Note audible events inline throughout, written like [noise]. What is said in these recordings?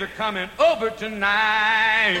are coming over tonight.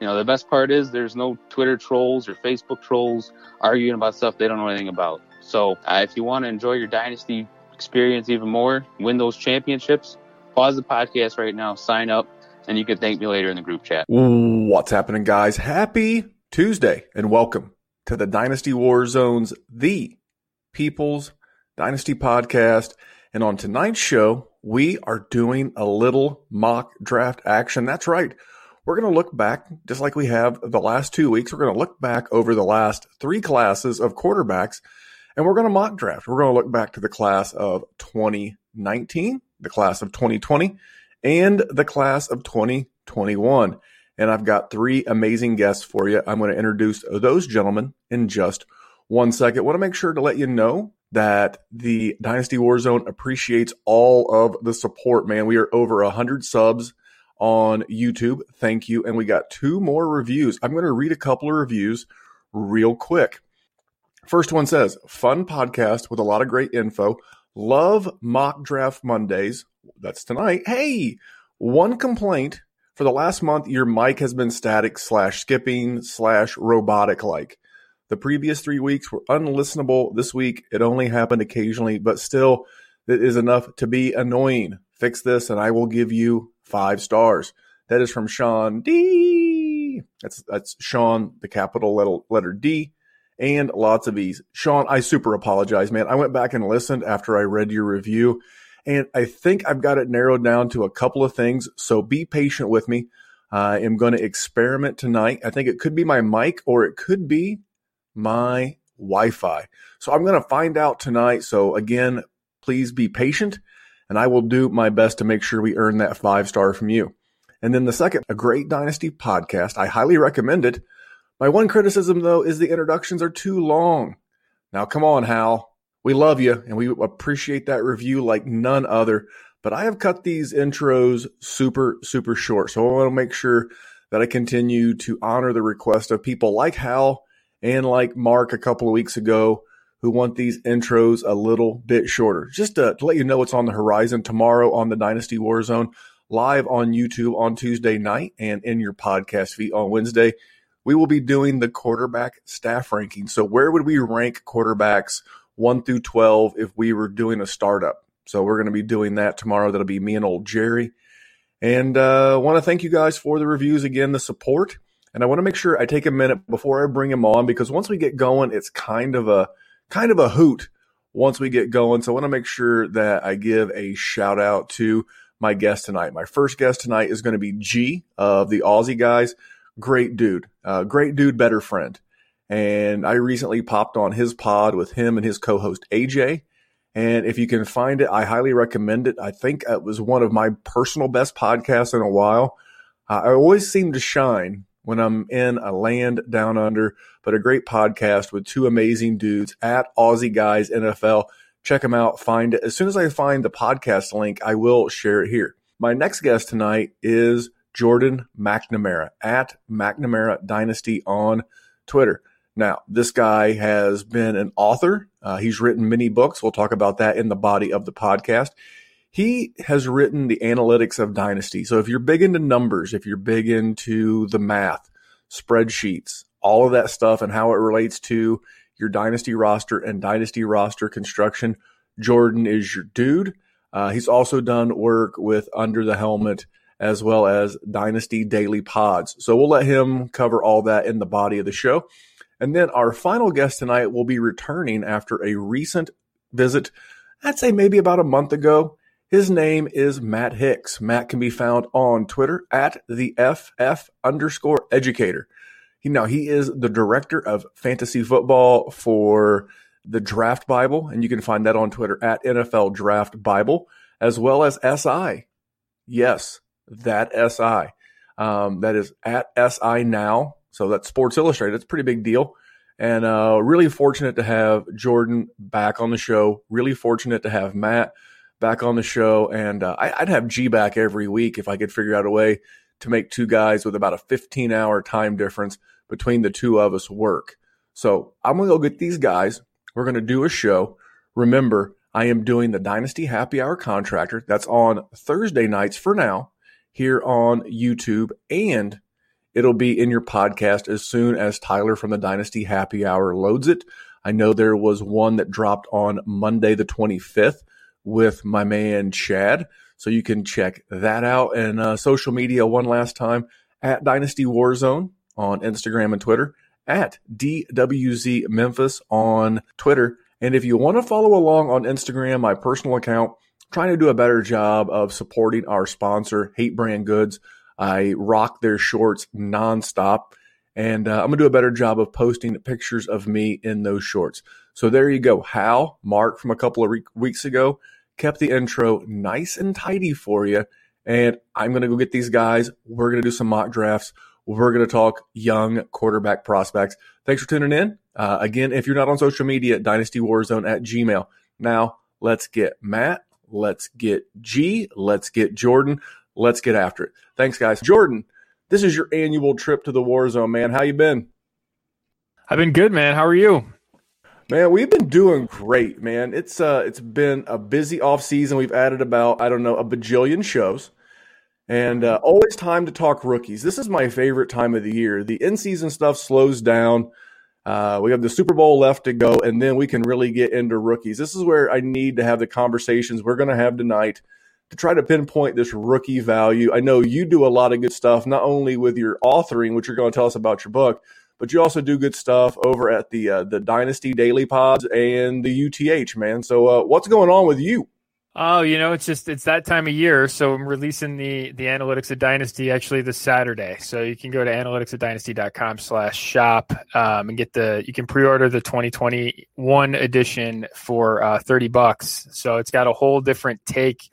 You know, the best part is there's no Twitter trolls or Facebook trolls arguing about stuff they don't know anything about. So uh, if you want to enjoy your dynasty experience even more, win those championships, pause the podcast right now, sign up, and you can thank me later in the group chat. What's happening, guys? Happy Tuesday and welcome to the Dynasty War Zones, the People's Dynasty Podcast. And on tonight's show, we are doing a little mock draft action. That's right. We're going to look back, just like we have the last two weeks. We're going to look back over the last three classes of quarterbacks, and we're going to mock draft. We're going to look back to the class of 2019, the class of 2020, and the class of 2021. And I've got three amazing guests for you. I'm going to introduce those gentlemen in just one second. I want to make sure to let you know that the Dynasty Warzone appreciates all of the support, man. We are over 100 subs on YouTube. Thank you. And we got two more reviews. I'm going to read a couple of reviews real quick. First one says, fun podcast with a lot of great info. Love mock draft Mondays. That's tonight. Hey, one complaint for the last month, your mic has been static slash skipping slash robotic like. The previous three weeks were unlistenable. This week, it only happened occasionally, but still, it is enough to be annoying. Fix this and I will give you five stars. That is from Sean D. That's that's Sean, the capital letter, letter D, and lots of E's. Sean, I super apologize, man. I went back and listened after I read your review, and I think I've got it narrowed down to a couple of things. So be patient with me. I am going to experiment tonight. I think it could be my mic or it could be my Wi-Fi. So I'm going to find out tonight. So again, please be patient and I will do my best to make sure we earn that five star from you. And then the second, a great Dynasty podcast. I highly recommend it. My one criticism, though, is the introductions are too long. Now, come on, Hal. We love you and we appreciate that review like none other. But I have cut these intros super, super short. So I want to make sure that I continue to honor the request of people like Hal and like Mark a couple of weeks ago who want these intros a little bit shorter. Just to, to let you know what's on the horizon tomorrow on the Dynasty Warzone, live on YouTube on Tuesday night and in your podcast feed on Wednesday. We will be doing the quarterback staff ranking. So, where would we rank quarterbacks 1 through 12 if we were doing a startup? So, we're going to be doing that tomorrow. That'll be me and old Jerry. And uh, want to thank you guys for the reviews again, the support. And I want to make sure I take a minute before I bring him on because once we get going, it's kind of a kind of a hoot once we get going. So I want to make sure that I give a shout out to my guest tonight. My first guest tonight is going to be G of the Aussie guys. Great dude, uh, great dude, better friend. And I recently popped on his pod with him and his co-host AJ. And if you can find it, I highly recommend it. I think it was one of my personal best podcasts in a while. I always seem to shine when I'm in a land down under, but a great podcast with two amazing dudes at Aussie Guys NFL. Check them out. Find it. As soon as I find the podcast link, I will share it here. My next guest tonight is Jordan McNamara at McNamara Dynasty on Twitter. Now, this guy has been an author. Uh, he's written many books. We'll talk about that in the body of the podcast. He has written the analytics of Dynasty. So if you're big into numbers, if you're big into the math, spreadsheets, all of that stuff and how it relates to your Dynasty roster and Dynasty roster construction, Jordan is your dude. Uh, he's also done work with Under the Helmet as well as Dynasty Daily Pods. So we'll let him cover all that in the body of the show. And then our final guest tonight will be returning after a recent visit, I'd say maybe about a month ago. His name is Matt Hicks. Matt can be found on Twitter at the FF underscore educator. He, now he is the director of fantasy football for the Draft Bible, and you can find that on Twitter at NFL Draft Bible, as well as SI. Yes, that SI. Um, that is at SI now. So that's Sports Illustrated. It's a pretty big deal. And uh, really fortunate to have Jordan back on the show. Really fortunate to have Matt back on the show. And uh, I, would have G back every week if I could figure out a way to make two guys with about a 15 hour time difference between the two of us work. So I'm going to go get these guys. We're going to do a show. Remember, I am doing the Dynasty Happy Hour Contractor. That's on Thursday nights for now here on YouTube, and it'll be in your podcast as soon as Tyler from the Dynasty Happy Hour loads it. I know there was one that dropped on Monday, the 25th, with my man Chad. So you can check that out. And uh, social media one last time at Dynasty Warzone on Instagram and Twitter, at DWZ Memphis on Twitter. And if you want to follow along on Instagram, my personal account, trying to do a better job of supporting our sponsor, Hate Brand Goods. I rock their shorts nonstop, and uh, I'm gonna do a better job of posting pictures of me in those shorts. So there you go. Hal, Mark from a couple of re- weeks ago, kept the intro nice and tidy for you. And I'm gonna go get these guys. We're gonna do some mock drafts. We're gonna talk young quarterback prospects. Thanks for tuning in. Uh, again, if you're not on social media, Dynasty Warzone at Gmail. Now let's get Matt Let's get G. Let's get Jordan. Let's get after it. Thanks, guys. Jordan, this is your annual trip to the war zone, man. How you been? I've been good, man. How are you? Man, we've been doing great, man. It's uh it's been a busy off season. We've added about, I don't know, a bajillion shows. And uh, always time to talk rookies. This is my favorite time of the year. The in season stuff slows down. Uh, we have the Super Bowl left to go, and then we can really get into rookies. This is where I need to have the conversations we're going to have tonight to try to pinpoint this rookie value. I know you do a lot of good stuff, not only with your authoring, which you're going to tell us about your book, but you also do good stuff over at the uh, the Dynasty Daily Pods and the UTH, man. So, uh, what's going on with you? Oh, you know, it's just it's that time of year. So I'm releasing the the analytics of Dynasty actually this Saturday. So you can go to analyticsofdynasty.com slash shop um, and get the you can pre-order the 2021 edition for uh, 30 bucks. So it's got a whole different take.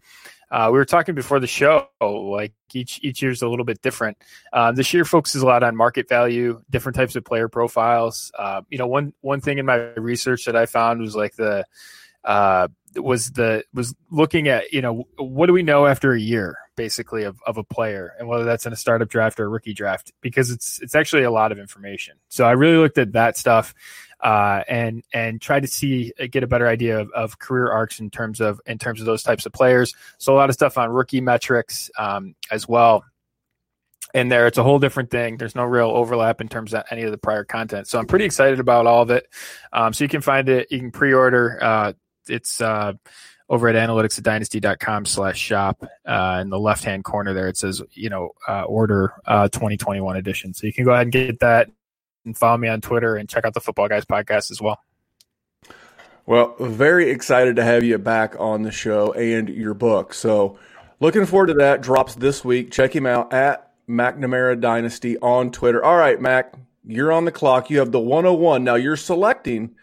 Uh, we were talking before the show, like each each year's a little bit different. Uh, this year focuses a lot on market value, different types of player profiles. Uh, you know, one one thing in my research that I found was like the uh, was the was looking at you know what do we know after a year basically of, of a player and whether that's in a startup draft or a rookie draft because it's it's actually a lot of information. So i really looked at that stuff uh, and and tried to see uh, get a better idea of, of, career arcs in terms of in terms of those types of players. So a lot of stuff on rookie metrics um, as well. In there it's a whole different thing. There's no real overlap in terms of any of the prior content. So i'm pretty excited about all of it. Um, so you can find it you can pre-order uh, it's uh, over at analyticsdynasty.com slash shop. Uh, in the left hand corner there, it says, you know, uh, order uh, 2021 edition. So you can go ahead and get that and follow me on Twitter and check out the Football Guys podcast as well. Well, very excited to have you back on the show and your book. So looking forward to that. Drops this week. Check him out at McNamara Dynasty on Twitter. All right, Mac, you're on the clock. You have the 101. Now you're selecting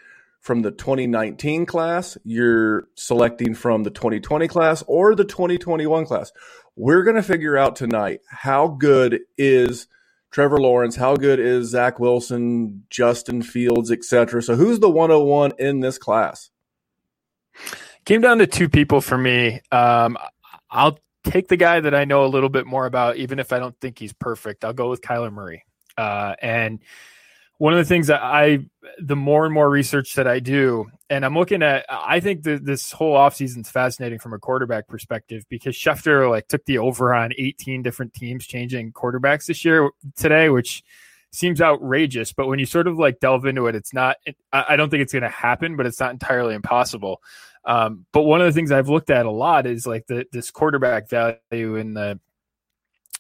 from the 2019 class, you're selecting from the 2020 class or the 2021 class. We're going to figure out tonight how good is Trevor Lawrence, how good is Zach Wilson, Justin Fields, etc. So who's the 101 in this class? Came down to two people for me. Um, I'll take the guy that I know a little bit more about, even if I don't think he's perfect. I'll go with Kyler Murray. Uh, and one of the things that I, the more and more research that I do, and I'm looking at, I think that this whole offseason is fascinating from a quarterback perspective because Schefter like took the over on 18 different teams changing quarterbacks this year today, which seems outrageous. But when you sort of like delve into it, it's not, I don't think it's going to happen, but it's not entirely impossible. Um, but one of the things I've looked at a lot is like the this quarterback value in the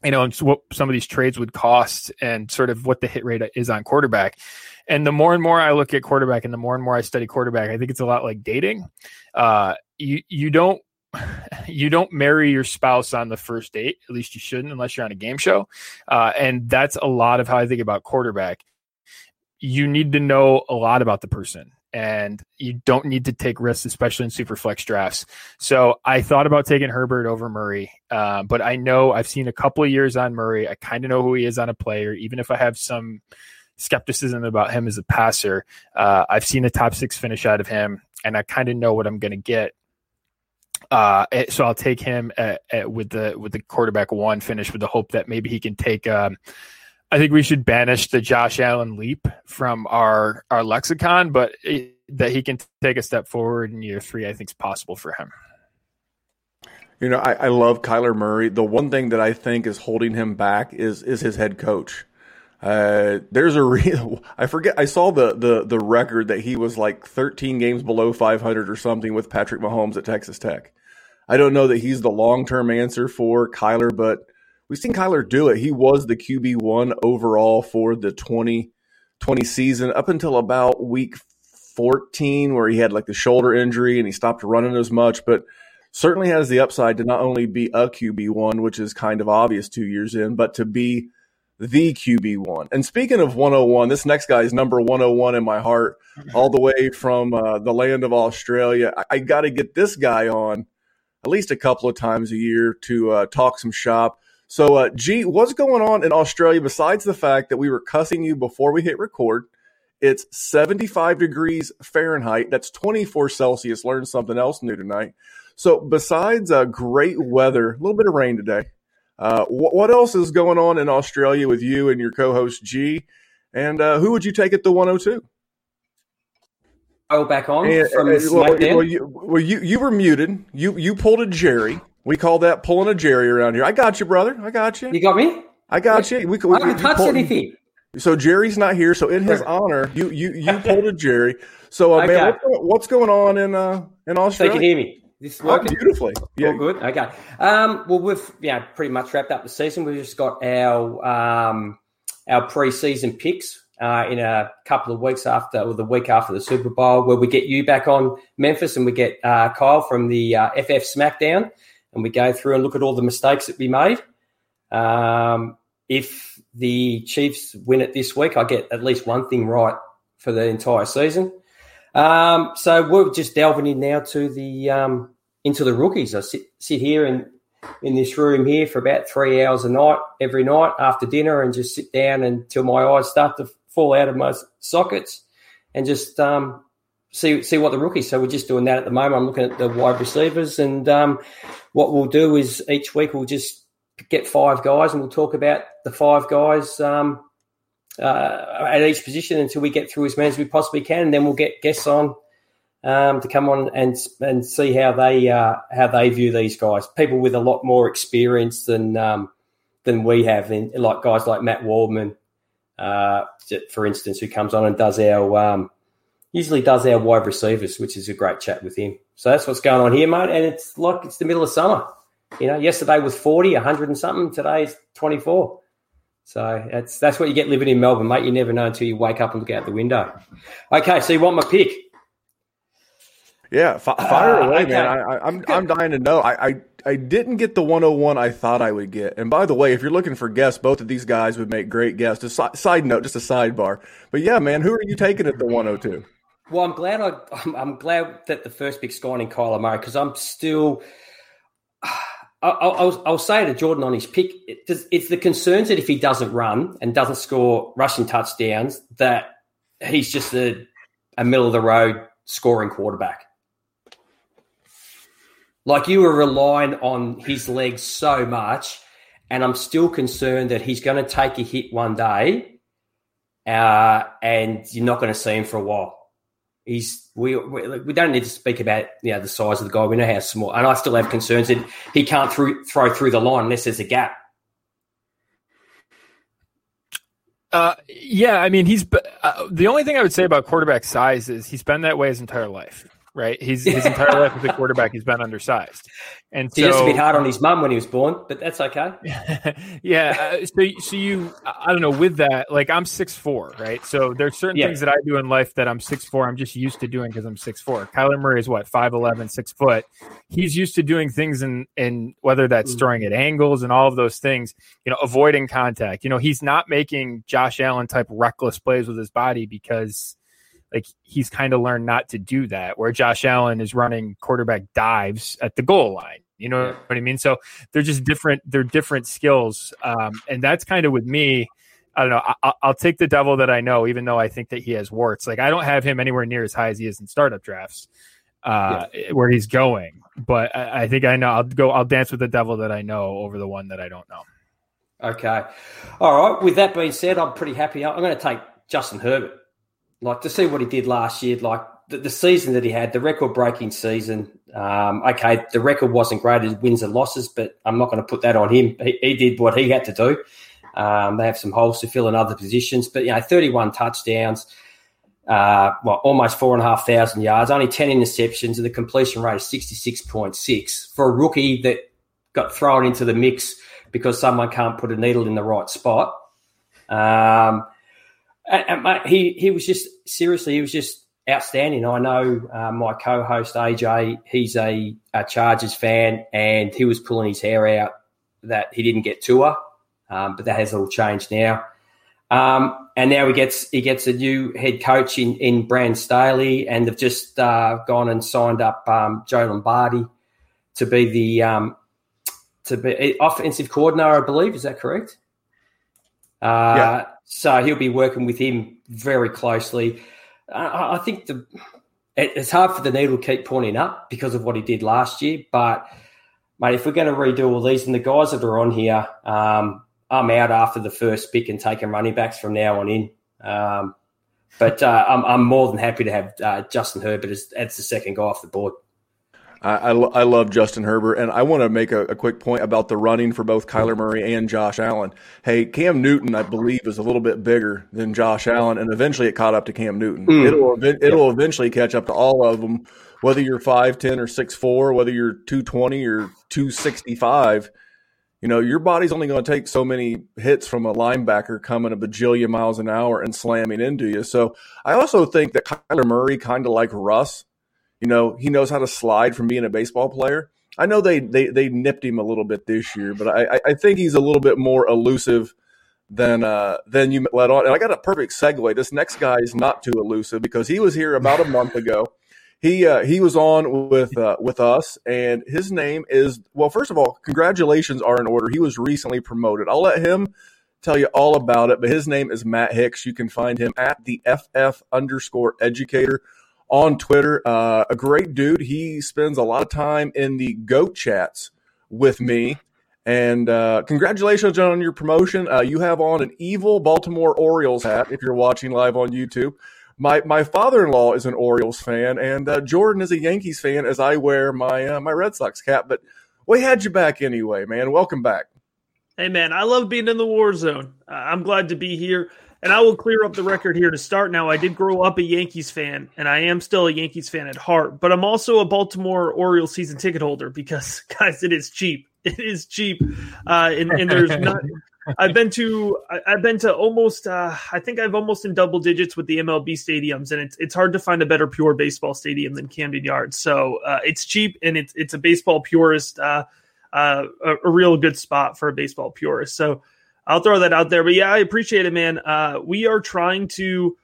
you know, and what some of these trades would cost and sort of what the hit rate is on quarterback. And the more and more I look at quarterback and the more and more I study quarterback, I think it's a lot like dating. Uh, you, you don't, [sighs] you don't marry your spouse on the first date. At least you shouldn't, unless you're on a game show. Uh, and that's a lot of how I think about quarterback. You need to know a lot about the person and you don't need to take risks, especially in super flex drafts. So I thought about taking Herbert over Murray, uh, but I know I've seen a couple of years on Murray. I kind of know who he is on a player, even if I have some skepticism about him as a passer. Uh, I've seen a top six finish out of him, and I kind of know what I'm going to get. Uh, eh, so I'll take him at, at, with the with the quarterback one finish with the hope that maybe he can take. Um, I think we should banish the Josh Allen leap from our our lexicon, but it, that he can take a step forward in year three, I think is possible for him. You know, I, I love Kyler Murray. The one thing that I think is holding him back is is his head coach. Uh, there's a real [laughs] I forget I saw the the the record that he was like 13 games below 500 or something with Patrick Mahomes at Texas Tech. I don't know that he's the long term answer for Kyler, but we've seen Kyler do it. He was the QB one overall for the 2020 season up until about week 14, where he had like the shoulder injury and he stopped running as much, but certainly has the upside to not only be a QB one, which is kind of obvious two years in, but to be the QB one. And speaking of 101, this next guy is number 101 in my heart, all the way from uh, the land of Australia. I, I got to get this guy on at least a couple of times a year to uh, talk some shop. So, uh, G, what's going on in Australia besides the fact that we were cussing you before we hit record? It's 75 degrees Fahrenheit. That's 24 Celsius. Learn something else new tonight. So, besides uh, great weather, a little bit of rain today, uh, wh- what else is going on in Australia with you and your co host G? And uh, who would you take at the 102? Oh, back on And- from and- well, well, you, well, you you were muted. You you pulled a Jerry. We call that pulling a Jerry around here. I got you, brother. I got you. you got me? I got you. We, we, I haven't touched anything. So Jerry's not here. So in his honor, you you you pulled a Jerry. So uh, man, what's, what's going on in uh in So you can hear me. This is Oh, working. beautifully. Yeah. All good. Okay. Um, well, we've yeah pretty much wrapped up the season. We've just got our um, our pre-season picks uh, in a couple of weeks after, or the week after the Super Bowl, where we get you back on Memphis and we get uh, Kyle from the uh, FF SmackDown, and we go through and look at all the mistakes that we made. Um, if the Chiefs win it this week, I get at least one thing right for the entire season. Um, so we're just delving in now to the um, into the rookies. I sit sit here in in this room here for about three hours a night every night after dinner, and just sit down until my eyes start to fall out of my sockets, and just um, see see what the rookies. So we're just doing that at the moment. I'm looking at the wide receivers, and um, what we'll do is each week we'll just get five guys, and we'll talk about the five guys. Um, uh, at each position until we get through as many as we possibly can, and then we'll get guests on um, to come on and and see how they uh, how they view these guys. People with a lot more experience than um, than we have, like guys like Matt Waldman, uh, for instance, who comes on and does our um, usually does our wide receivers, which is a great chat with him. So that's what's going on here, mate. And it's like it's the middle of summer. You know, yesterday was 40, 100 and something. Today is 24. So that's that's what you get living in Melbourne, mate. You never know until you wake up and look out the window. Okay, so you want my pick? Yeah, fi- fire Ah, away, okay. man. I, I, I'm I'm dying to know. I, I I didn't get the 101 I thought I would get. And by the way, if you're looking for guests, both of these guys would make great guests. A si- side note, just a sidebar. But yeah, man, who are you taking at the 102? Well, I'm glad I, I'm, glad that the first pick's gone in Kyler Murray because I'm still. I'll, I'll, I'll say to Jordan on his pick, it, it's the concerns that if he doesn't run and doesn't score rushing touchdowns, that he's just a, a middle of the road scoring quarterback. Like you were relying on his legs so much, and I'm still concerned that he's going to take a hit one day uh, and you're not going to see him for a while. He's we, we we don't need to speak about you know the size of the guy. We know how small, and I still have concerns that he can't throw through the line unless there's a gap. Uh, yeah, I mean, he's uh, the only thing I would say about quarterback size is he's been that way his entire life right? He's his [laughs] entire life as a quarterback, he's been undersized, and he so used to be hard on his mum when he was born, but that's okay. [laughs] yeah. Uh, so, so you, I don't know, with that, like I'm six four, right? So there's certain Yeah. things that I do in life that I'm six four. I'm just used to doing because I'm six four. Kyler Murray is what 5'11", 6 foot. He's used to doing things in in whether that's Mm. throwing at angles and all of those things, you know, avoiding contact. You know, he's not making Josh Allen type reckless plays with his body because like he's kind of learned not to do that where Josh Allen is running quarterback dives at the goal line. You know what I mean? So they're just different. They're different skills. Um, and that's kind of with me. I don't know. I, I'll take the devil that I know, even though I think that he has warts. Like I don't have him anywhere near as high as he is in startup drafts, uh, where he's going. But I, I think I know. I'll go. I'll dance with the devil that I know over the one that I don't know. Okay. All right. With that being said, I'm pretty happy. I'm going to take Justin Herbert. Like to see what he did last year, like the, the season that he had, the record breaking season. Um, okay, the record wasn't great as wins and losses, but I'm not going to put that on him. He, he did what he had to do. Um, they have some holes to fill in other positions, but you know, 31 touchdowns, uh, well, almost four and a half thousand yards, only 10 interceptions, and the completion rate is 66.6 for a rookie that got thrown into the mix because someone can't put a needle in the right spot. Um, and, mate, he he was just seriously, he was just outstanding. I know uh, my co-host AJ, he's a, a Chargers fan, and he was pulling his hair out that he didn't get Tua, um, but that has all changed now. Um, and now he gets he gets a new head coach in in Brandon Staley, and they've just uh, gone and signed up um, Joe Lombardi to be the um, to be offensive coordinator, I believe. Is that correct? Uh, Yeah. So he'll be working with him very closely. I, I think the it, it's hard for the needle to keep pointing up because of what he did last year. But mate, if we're going to redo all these, and the guys that are on here, um, I'm out after the first pick and taking running backs from now on in. Um, but uh, I'm, I'm more than happy to have uh, Justin Herbert as, as the second guy off the board. I, I, lo- I love Justin Herbert, and I want to make a, a quick point about the running for both Kyler Murray and Josh Allen. Hey, Cam Newton, I believe, is a little bit bigger than Josh Allen, and eventually it caught up to Cam Newton. Mm. It'll it'll eventually catch up to all of them, whether you're five ten or six four, whether you're two twenty or two sixty five. You know, your body's only going to take so many hits from a linebacker coming a bajillion miles an hour and slamming into you. So I also think that Kyler Murray, kind of like Russ, you know, he knows how to slide from being a baseball player. I know they they, they nipped him a little bit this year, but I, I- think he's a little bit more elusive than uh, than you let on. And I got a perfect segue. This next guy is not too elusive because he was here about a month ago. He uh, he was on with uh, with us, and his name is well. First of all, congratulations are in order. He was recently promoted. I'll let him tell you all about it. But his name is Matt Hicks. You can find him at the FF underscore educator on Twitter. Uh, a great dude. He spends a lot of time in the goat chats with me. And uh, congratulations on your promotion. Uh, you have on an evil Baltimore Orioles hat if you're watching live on YouTube. My my father in law is an Orioles fan, and uh, Jordan is a Yankees fan. As I wear my uh, my Red Sox cap, but we had you back anyway, man. Welcome back. Hey man, I love being in the war zone. I'm glad to be here, and I will clear up the record here to start. Now, I did grow up a Yankees fan, and I am still a Yankees fan at heart. But I'm also a Baltimore Orioles season ticket holder because, [laughs] guys, it is cheap. It is cheap, uh, and, and there's not. [laughs] I've been to I've been to almost uh, I think I've almost in double digits with the MLB stadiums, and it's it's hard to find a better pure baseball stadium than Camden Yards. So uh, it's cheap and it's it's a baseball purist. Uh, uh, a, a real good spot for a baseball purist. So I'll throw that out there. But yeah, I appreciate it, man. Uh, we are trying to,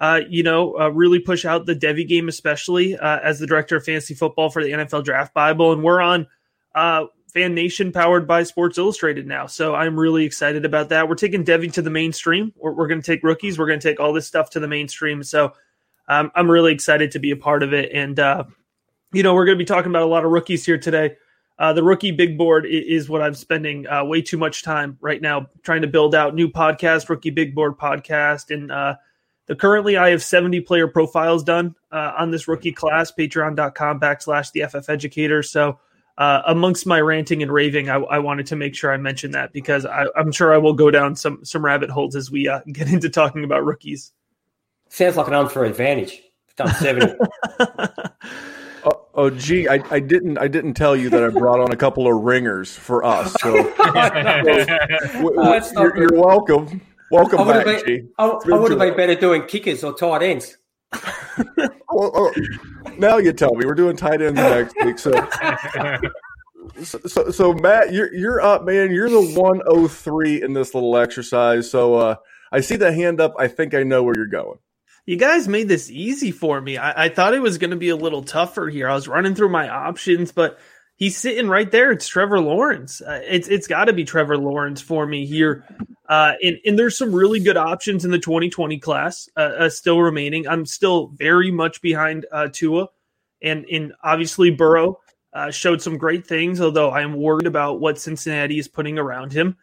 uh, you know, uh, really push out the Devy game, especially uh, as the director of fantasy football for the NFL Draft Bible, and we're on uh, Fan Nation powered by Sports Illustrated now. So I'm really excited about that. We're taking Devy to the mainstream. We're, we're going to take rookies. We're going to take all this stuff to the mainstream. So um, I'm really excited to be a part of it. And uh, you know, we're going to be talking about a lot of rookies here today. Uh, the rookie big board is, what I'm spending uh, way too much time right now trying to build out new podcast, rookie big board podcast, and uh, the currently I have 70 player profiles done uh, on this rookie class. Patreon.com backslash the FF Educator. So uh, amongst my ranting and raving, I, I, wanted to make sure I mentioned that because I, am sure I will go down some some rabbit holes as we uh, [laughs] get into talking about rookies. Sounds like an unfair advantage. Done 70. [laughs] Oh, oh, gee, I, I didn't I didn't tell you that I brought on a couple of ringers for us. So, [laughs] so you're, you're, welcome. Welcome I back, been, I, I would have been better doing kickers or tight ends. [laughs] well, oh, now you tell me we're doing tight ends next week. So, so, so, so, Matt, you're you're up, man. You're the 103 in this little exercise. So uh, I see the hand up. I think I know where you're going you guys made this easy for me. I, I thought it was going to be a little tougher here. I was running through my options, but he's sitting right there. It's Trevor Lawrence. Uh, it's it's got to be Trevor Lawrence for me here. Uh, and and there's some really good options in the 2020 class uh, uh, still remaining. I'm still very much behind uh, Tua, and in obviously Burrow uh, showed some great things. Although I am worried about what Cincinnati is putting around him.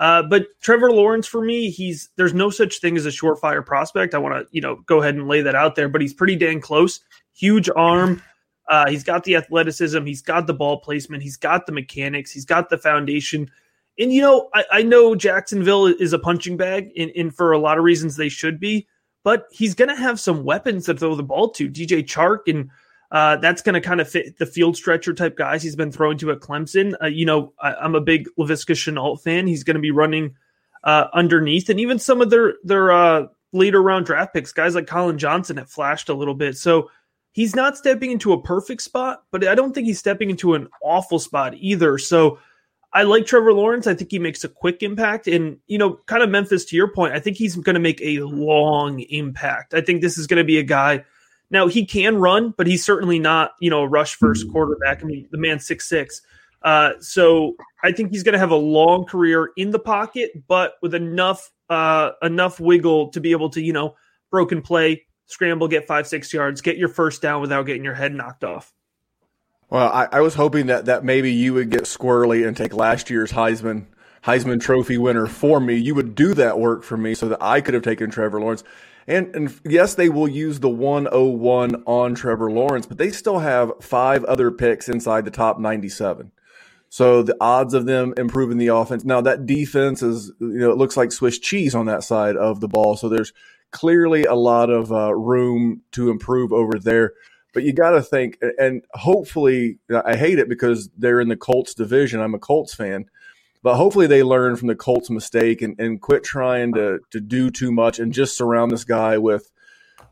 Uh, but Trevor Lawrence, for me, he's there's no such thing as a short fire prospect. I want to you know go ahead and lay that out there, but he's pretty dang close. Huge arm. Uh, he's got the athleticism. He's got the ball placement. He's got the mechanics. He's got the foundation. And you know, I, I know Jacksonville is a punching bag, and, and for a lot of reasons they should be. But he's going to have some weapons to throw the ball to. DJ Chark and uh, that's going to kind of fit the field stretcher type guys he's been thrown to at Clemson. Uh, you know, I, am a big Laviska Shenault fan. He's going to be running uh, underneath, and even some of their their uh, later round draft picks, guys like Colin Johnson, have flashed a little bit. So he's not stepping into a perfect spot, but I don't think he's stepping into an awful spot either. So I like Trevor Lawrence. I think he makes a quick impact. And, you know, kind of Memphis, to your point, I think he's going to make a long impact. I think this is going to be a guy – now he can run, but he's certainly not, you know, a rush first quarterback. I mean, the man's six six. Uh, so I think he's going to have a long career in the pocket, but with enough uh, enough wiggle to be able to, you know, broken play, scramble, get five six yards, get your first down without getting your head knocked off. Well, I, I was hoping that that maybe you would get squirrely and take last year's Heisman Heisman Trophy winner for me. You would do that work for me so that I could have taken Trevor Lawrence. And, and yes, they will use the 101 on Trevor Lawrence, but they still have five other picks inside the top 97. So the odds of them improving the offense. Now that defense is, you know, it looks like Swiss cheese on that side of the ball. So there's clearly a lot of uh, room to improve over there. But you got to think, and hopefully, I hate it because they're in the Colts division. I'm a Colts fan but hopefully they learn from the Colts mistake and, and quit trying to to do too much and just surround this guy with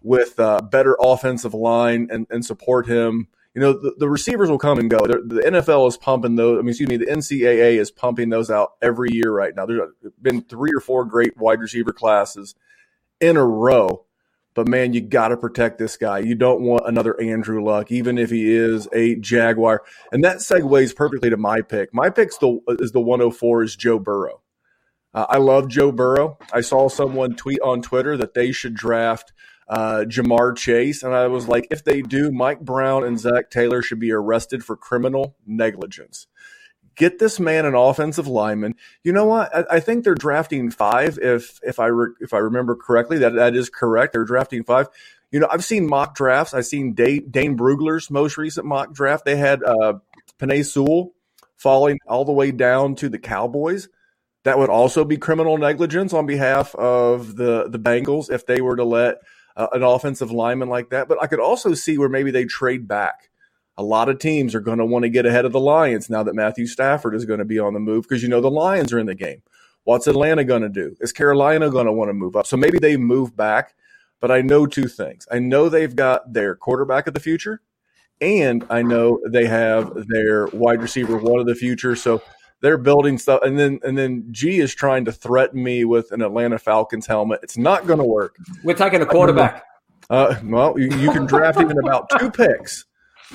with uh, better offensive line and, and support him. You know, the, the receivers will come and go. They're, the NFL is pumping those. I mean, excuse me, the NCAA is pumping those out every year right now. There's been three or four great wide receiver classes in a row but man, you got to protect this guy. You don't want another Andrew Luck, even if he is a Jaguar. And that segues perfectly to my pick. My pick the, is the 104 is Joe Burrow. Uh, I love Joe Burrow. I saw someone tweet on Twitter that they should draft uh, Ja'Marr Chase, and I was like, if they do, Mike Brown and Zac Taylor should be arrested for criminal negligence. Get this man an offensive lineman. You know what? I, I think they're drafting five. If if I re, if I remember correctly, that that is correct. They're drafting five. You know, I've seen mock drafts. I've seen Dane, Dane Brugler's most recent mock draft. They had uh, Penei Sewell falling all the way down to the Cowboys. That would also be criminal negligence on behalf of the the Bengals if they were to let uh, an offensive lineman like that. But I could also see where maybe they trade back a lot of teams are going to want to get ahead of the Lions now that Matthew Stafford is going to be on the move because you know the Lions are in the game. What's Atlanta going to do? Is Carolina going to want to move up? So maybe they move back. But I know two things. I know they've got their quarterback of the future, and I know they have their wide receiver one of the future. So they're building stuff. And then and then G is trying to threaten me with an Atlanta Falcons helmet. It's not going to work. We're taking a quarterback. Uh, well, you, you can draft even about two picks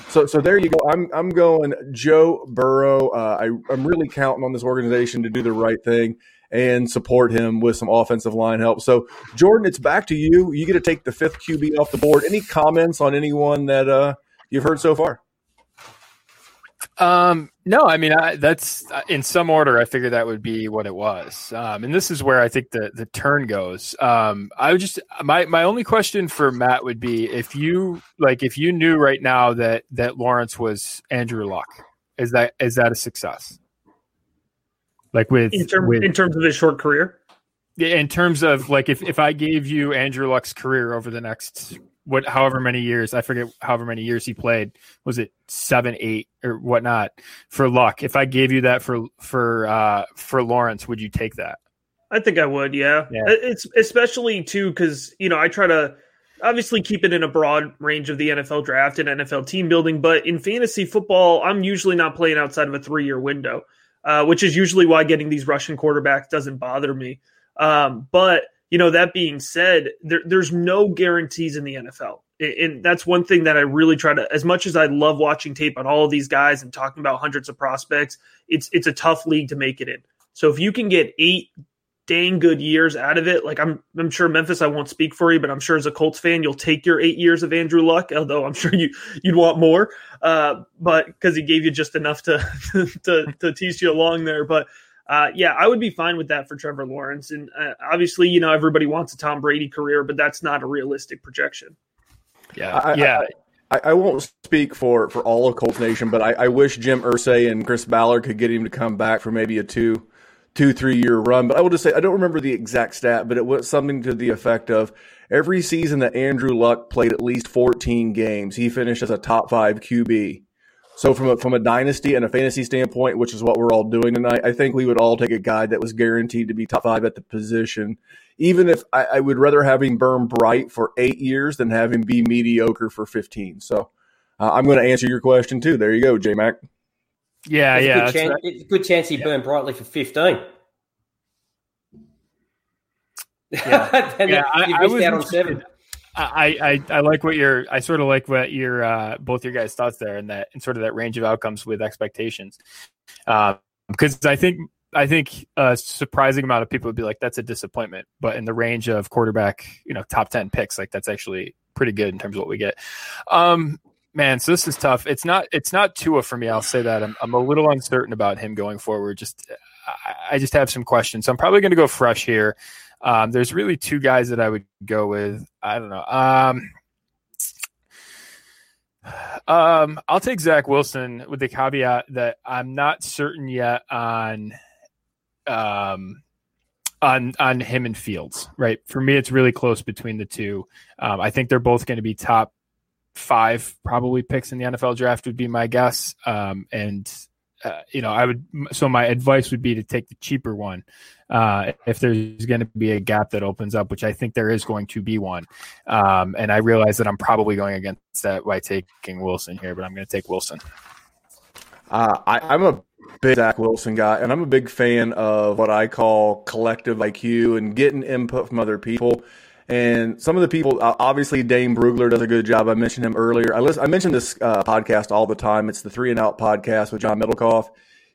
so, so there you go. I'm, I'm going Joe Burrow. Uh, I, I'm really counting on this organization to do the right thing and support him with some offensive line help. So, Jordan, it's back to you. You get to take the fifth QB off the board. Any comments on anyone that uh, you've heard so far? Um, no, I mean, I, that's in some order. I figured that would be what it was. Um, and this is where I think the the turn goes. Um, I would just my my only question for Matt would be if you like if you knew right now that that Lawrence was Andrew Luck, is that is that a success? Like with In, term, with, in terms of his short career, in terms of like if if I gave you Andrew Luck's career over the next what however many years I forget however many years he played was it seven eight or whatnot for Luck if I gave you that for for uh for Lawrence would you take that I think I would. Yeah, Yeah. it's especially too because you know I try to obviously keep it in a broad range of the NFL draft and NFL team building, but in fantasy football, I'm usually not playing outside of a three year window, uh, which is usually why getting these Russian quarterbacks doesn't bother me. Um, but you know that being said, there, there's no guarantees in the NFL. And- that's one thing that I really try to, as much as I love watching tape on all of these guys and talking about hundreds of prospects, it's it's a tough league to make it in. So if you can get eight dang good years out of it. Like I'm I'm sure Memphis, I won't speak for you, but I'm sure as a Colts fan, you'll take your eight years of Andrew Luck, although I'm [laughs] sure you you'd want more. Uh, but because he gave you just enough to [laughs] to to tease you along there. But uh, yeah, I would be fine with that for Trevor Lawrence. And uh, obviously, you know, everybody wants a Tom Brady career, but that's not a realistic projection. yeah I- yeah I, I won't speak for, for all of Colts Nation, but I, I wish Jim Irsay and Chris Ballard could get him to come back for maybe a two, two, three year run. But I will just say I don't remember the exact stat, but it was something to the effect of every season that Andrew Luck played at least 14 games, he finished as a top five QB. So from a, from a dynasty and a fantasy standpoint, which is what we're all doing tonight, I think we would all take a guy that was guaranteed to be top five at the position. Even if I, I would rather have him burn bright for eight years than have him be mediocre for 15. So uh, I'm going to answer your question too. There you go, J Mac. yeah There's a yeah good that's chance, right. it's a good chance he burned brightly for 15. Yeah. [laughs] Yeah, I- you I was out on seven. I, I I like what your I sort of like what your uh, both your guys' thoughts there and that and sort of that range of outcomes with expectations, uh, because I think I think a surprising amount of people would be like that's a disappointment, but in the range of quarterback, you know, top ten picks, like that's actually pretty good in terms of what we get. Um, man, so this is tough. It's not it's not Tua for me. I'll say that I'm I'm a little uncertain about him going forward. Just I, I just have some questions. So I'm probably going to go fresh here. Um, there's really two guys that I would go with. I don't know. Um, um, I'll take Zach Wilson with the caveat that I'm not certain yet on, um, on on him and Fields. Right. For me, it's really close between the two. Um, I think they're both going to be top five probably picks in the NFL draft would be my guess. Um, and uh, you know, I would. So my advice would be to take the cheaper one uh, if there's going to be a gap that opens up, which I think there is going to be one. Um, and I realize that I'm probably going against that by taking Wilson here, but I'm going to take Wilson. Uh, I, I'm a big Zach Wilson guy, and I'm a big fan of what I call collective IQ and getting input from other people. And some of the people, obviously, Dane Brugler does a good job. I mentioned him earlier. I, listen, I mentioned this uh, podcast all the time. It's the Three and Out podcast with John Middlekauff.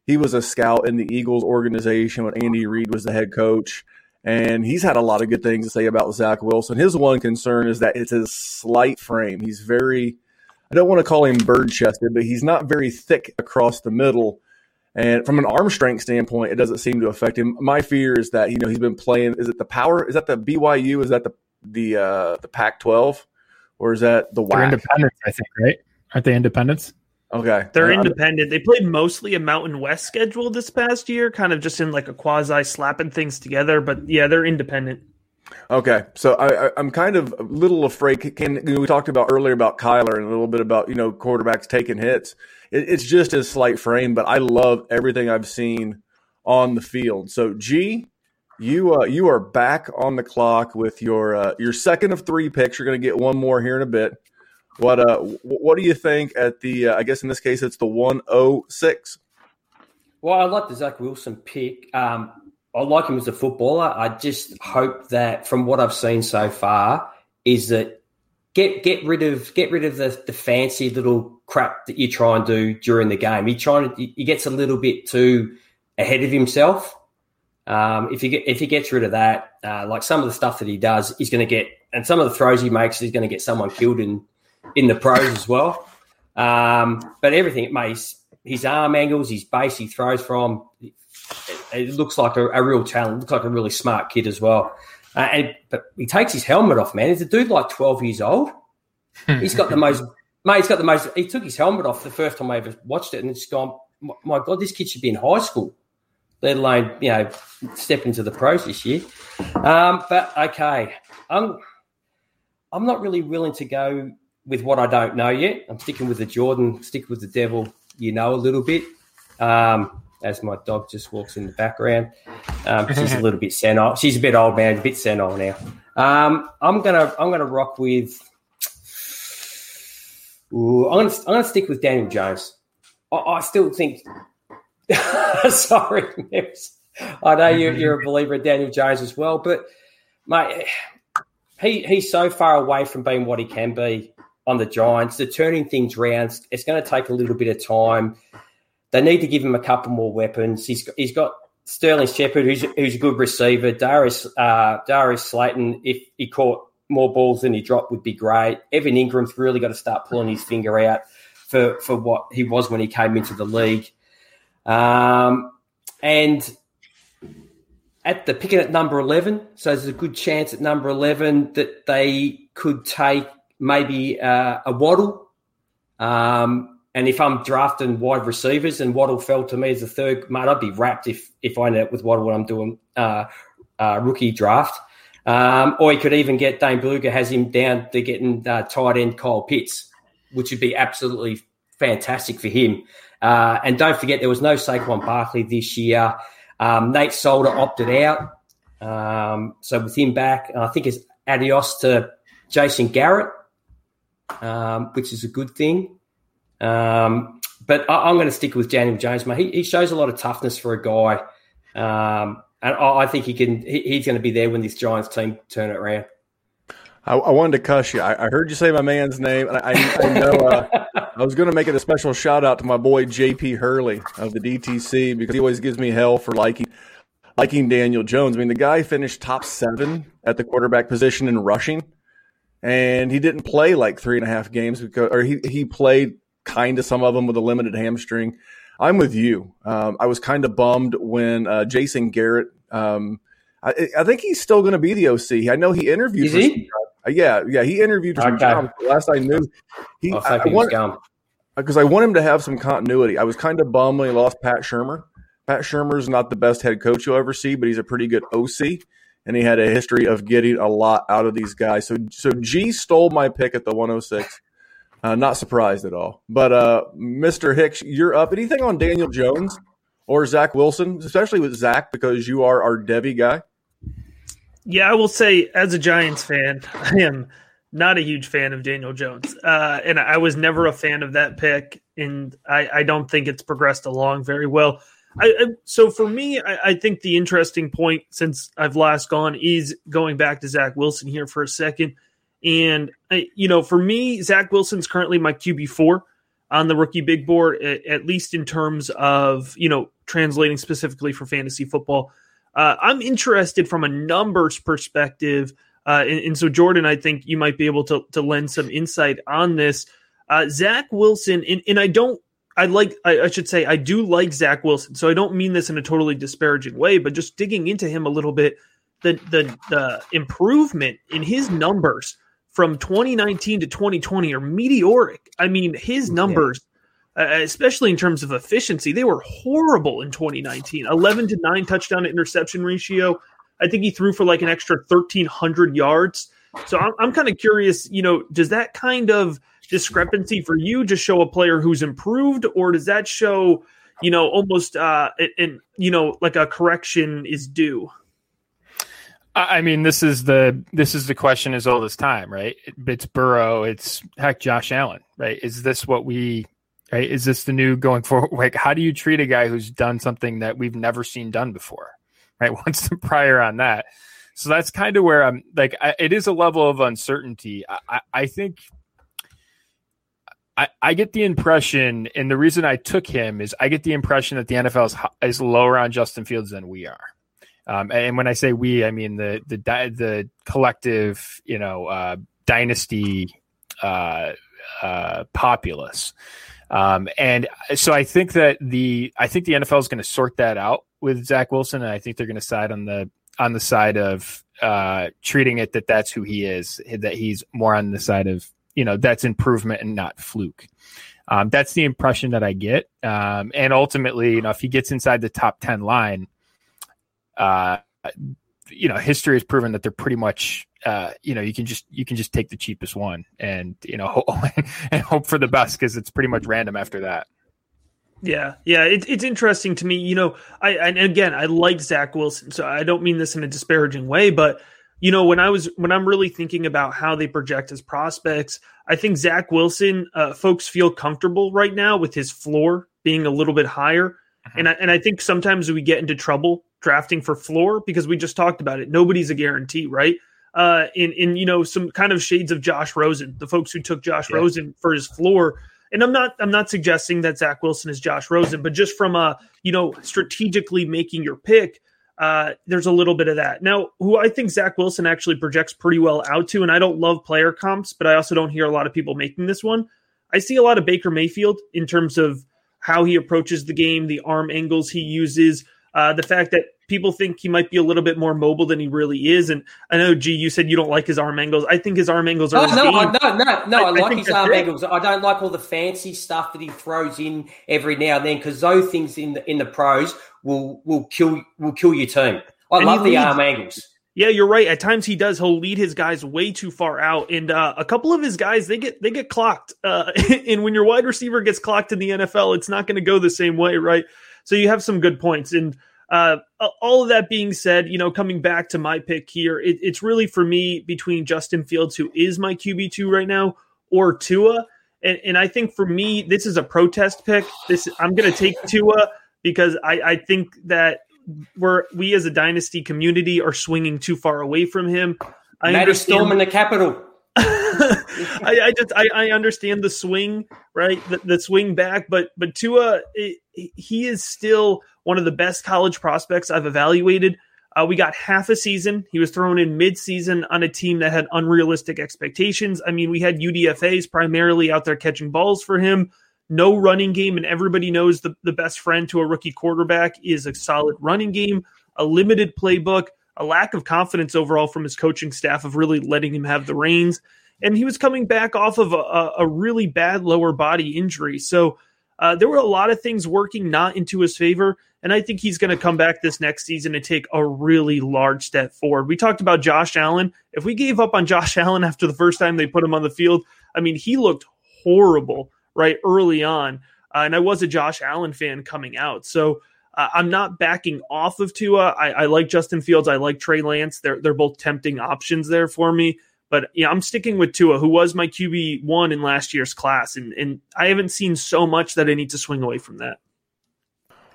He was a scout in the Eagles organization when Andy Reid was the head coach. And he's had a lot of good things to say about Zach Wilson. His one concern is that it's his slight frame. He's very, I don't want to call him bird chested, but he's not very thick across the middle. And from an arm strength standpoint, it doesn't seem to affect him. My fear is that you know he's been playing. Is it the power? Is that the BYU? Is that the the uh, the Pac-12, or is that the They're WAC? independents, I think, right? Aren't they independents? Okay, They're Uh, independent. They played mostly a Mountain West schedule this past year, kind of just in like a quasi slapping things together. But yeah, they're independent. Okay, so I, I, I'm kind of a little afraid. Can you know, we talked about earlier about Kyler and a little bit about you know quarterbacks taking hits. It, it's just his slight frame, but I love everything I've seen on the field. So G, you uh, you are back on the clock with your uh, your second of three picks. You're going to get one more here in a bit. What uh what do you think at the? Uh, I guess in this case it's the one oh six. Well, I like the Zach Wilson pick. Um, I like him as a footballer. I just hope that from what I've seen so far is that get get rid of get rid of the, the fancy little crap that you try and do during the game. He trying to he gets a little bit too ahead of himself. Um, if he get, if he gets rid of that, uh, like some of the stuff that he does, he's going to get, and some of the throws he makes, he's going to get someone killed in in the pros as well. Um, but everything, mate, he's his arm angles, his base he throws from, it, it looks like a, a, real talent. Looks like a really smart kid as well. Uh, and but he takes his helmet off, man. He's a dude like twelve years old. [laughs] he's got the most, mate. He's got the most. He took his helmet off the first time I ever watched it, and it's gone. My God, this kid should be in high school, let alone you know step into the pros this year. Um, but okay, I'm I'm not really willing to go with what I don't know yet. I'm sticking with the Jordan, stick with the devil, you know, a little bit. Um, as my dog just walks in the background. Um, [laughs] she's a little bit senile. She's a bit old man, a bit senile now. Um, I'm gonna I'm gonna rock with. Ooh, I'm gonna I'm gonna stick with Daniel Jones. I, I still think. [laughs] sorry, I know you're, [laughs] you're a believer in Daniel Jones as well, but mate, he he's so far away from being what he can be on the Giants. They're turning things around. It's going to take a little bit of time. They need to give him a couple more weapons. He's got, he's got Sterling Shepard, who's who's a good receiver. Darius uh, Darius Slayton, if he caught more balls than he dropped, would be great. Evan Engram's really got to start pulling his finger out for for what he was when he came into the league. Um, and at the picking at number 11. So there's a good chance at number 11 that they could take maybe uh, a Waddle. Um, and if I'm drafting wide receivers and Waddle fell to me as a third, mate, I'd be wrapped if if I ended up with Waddle when I'm doing uh, uh, rookie draft. Um, or he could even get Dane Brugler has him down to getting uh, tight end Kyle Pitts, which would be absolutely fantastic for him. Uh, and don't forget, there was no Saquon Barkley this year. Um, Nate Solder opted out. Um, so with him back, I think it's adios to Jason Garrett, um, which is a good thing. Um, but I, am going to stick with Daniel Jones, mate. He, he, shows a lot of toughness for a guy. Um, and I, I, think he can. He, he's going to be there when this Giants team turn it around. I, I wanted to cuss you. I, I, heard you say my man's name. I, I know uh, [laughs] I was going to make it a special shout out to my boy JP Hurley of the DTC because he always gives me hell for liking liking Daniel Jones. I mean, the guy finished top seven at the quarterback position in rushing, and he didn't play like three and a half games because, or he he played kind of some of them with a limited hamstring. I'm with you. Um, I was kind of bummed when uh, Jason Garrett. Um, I, I, think he's still going to be the OC. I know he interviewed. Is he? Uh, yeah, yeah, he interviewed for okay. jobs. Last I knew, he oh, I, I want because I want him to have some continuity. I was kind of bummed when he lost Pat Shurmur. Pat Shurmur's not the best head coach you'll ever see, but he's a pretty good OC, and he had a history of getting a lot out of these guys. So, so G stole my pick at the 106. Uh, not surprised at all. But uh, Mr. Hicks, you're up. Anything on Daniel Jones or Zach Wilson, especially with Zach because you are our Devy guy? Yeah, I will say, as a Giants fan, [laughs] I am not a huge fan of Daniel Jones, uh, and I was never a fan of that pick, and I, I don't think it's progressed along very well. I, I, so for me, I, think the interesting point since I've last gone is going back to Zach Wilson here for a second, and you know, for me, Zach Wilson's currently my QB four on the rookie big board, at, at least in terms of you know translating specifically for fantasy football. Uh, I'm interested from a numbers perspective. Uh, and, and, so, Jordan, I think you might be able to, to lend some insight on this. Uh, Zach Wilson, and, and I don't, I like, I, I, should say, I do like Zach Wilson. So I don't mean this in a totally disparaging way, but just digging into him a little bit, the, the, the improvement in his numbers from 2019 to 2020 are meteoric. I mean, his numbers uh, especially in terms of efficiency. They were horrible in 2019. 11 to 9 touchdown to interception ratio. I think he threw for like an extra 1,300 yards. So I'm, I'm kind of curious, you know, does that kind of discrepancy for you just show a player who's improved, or does that show, you know, almost, uh, and, you know, like a correction is due? I mean, this is the this is the question as old as time, right? It's Burrow, it's heck, Josh Allen, right? Is this what we Right? Is this the new going forward? [laughs] Like, how do you treat a guy who's done something that we've never seen done before? Right? [laughs] What's the prior on that? So that's kind of where I'm like, I, it is a level of uncertainty. I, I, I think I, I, get the impression, and the reason I took him is I get the impression that the NFL is, is lower on Justin Fields than we are. Um, and when I say we, I mean the the the collective, you know, uh, dynasty uh, uh, populace. Um, and so I think that the I think the NFL is going to sort that out with Zach Wilson, and I think they're going to side on the on the side of uh, treating it that that's who he is, that he's more on the side of you know that's improvement and not fluke. Um, that's the impression that I get, um, and ultimately, you know, if he gets inside the top ten line, uh, you know, history has proven that they're pretty much, uh, you know, you can just you can just take the cheapest one and you know [laughs] and hope for the best because it's pretty much random after that. Yeah, yeah, it, it's interesting to me. You know, I and again, I like Zach Wilson, so I don't mean this in a disparaging way, but you know, when I was when I'm really thinking about how they project as prospects, I think Zach Wilson, uh, folks feel comfortable right now with his floor being a little bit higher, Mhm. and I, and I think sometimes we get into trouble drafting for floor because we just talked about it. Nobody's a guarantee, right? Uh, in in you know some kind of shades of Josh Rosen, the folks who took Josh Yeah. Rosen for his floor. And I'm not I'm not suggesting that Zach Wilson is Josh Rosen, but just from a you know strategically making your pick, uh, there's a little bit of that. Now, who I think Zach Wilson actually projects pretty well out to, and I don't love player comps, but I also don't hear a lot of people making this one. I see a lot of Baker Mayfield in terms of how he approaches the game, the arm angles he uses, uh, the fact that people think he might be a little bit more mobile than he really is. And I know, G, you said you don't like his arm angles. I think his arm angles are Oh, no. I, no, no, no. I, I- I like think his arm it. angles. I don't like all the fancy stuff that he throws in every now and then because those things in the in the pros will will kill will kill your team. I And love the leads- arm angles. Yeah, you're right. At times he does. He'll lead his guys way too far out, and uh, a couple of his guys they get they get clocked. Uh, [laughs] and when your wide receiver gets clocked in the NFL, it's not going to go the same way, right? So you have some good points. And uh, all of that being said, you know, coming back to my pick here, it, it's really for me between Justin Fields, who is my QB two right now, or Tua. And, and I think for me, this is a protest pick. This I'm going to take Tua because I, I think that we're we as a dynasty community are swinging too far away from him. I Matty understand. Storm in the capital. [laughs] I, I just I, I understand the swing, right? The, the swing back, but but Tua, it, he is still one of the best college prospects I've evaluated. Uh, we got half a season. He was thrown in mid-season on a team that had unrealistic expectations. I mean, we had UDFA's primarily out there catching balls for him. No running game, and everybody knows the, the best friend to a rookie quarterback is a solid running game, a limited playbook, a lack of confidence overall from his coaching staff of really letting him have the reins and he was coming back off of a, a really bad lower body injury. So uh, there were a lot of things working not into his favor. And I think he's going to come back this next season and take a really large step forward. We talked about Josh Allen. If we gave up on [laughs] Josh Allen after the first time they put him on the field, I mean, he looked horrible right early on. Uh, and I was a Josh Allen fan coming out. So I'm not backing off of Tua. I, I like Justin Fields. I like Trey Lance. They're, they're both tempting options there for me. But yeah, I'm sticking with Tua, who was my QB one in last year's class, and and I haven't seen so much that I need to swing away from that.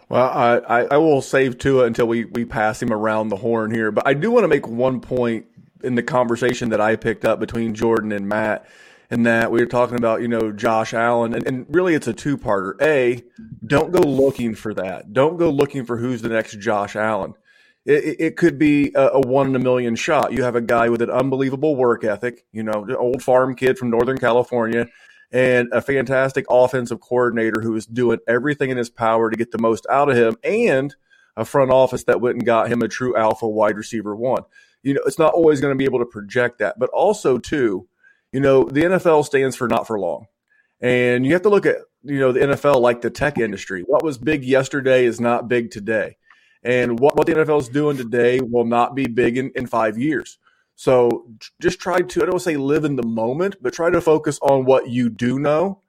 Well, I, I, will save Tua until we, we pass him around the horn here. But I do want to make one point in the conversation that I picked up between Jordan and Matt, in that we were talking about, you know, Josh Allen. And, and really, it's a two parter. A, don't go looking for that. Don't go looking for who's the next Josh Allen. It, it- it could be a, a one in a million shot. You have a guy with an unbelievable work ethic, you know, an old farm kid from Northern California and a fantastic offensive coordinator who is doing everything in his power to get the most out of him, and a front office that went and got him a true alpha wide receiver one. You know, it's not always going to be able to project that, but also too, you know, the NFL stands for not for long, and you have to look at you know the NFL like the tech industry. What was big yesterday is not big today, and what what the NFL is doing today will not be big in, in five years. So just try to, I don't want to say live in the moment, but try to focus on what you do know.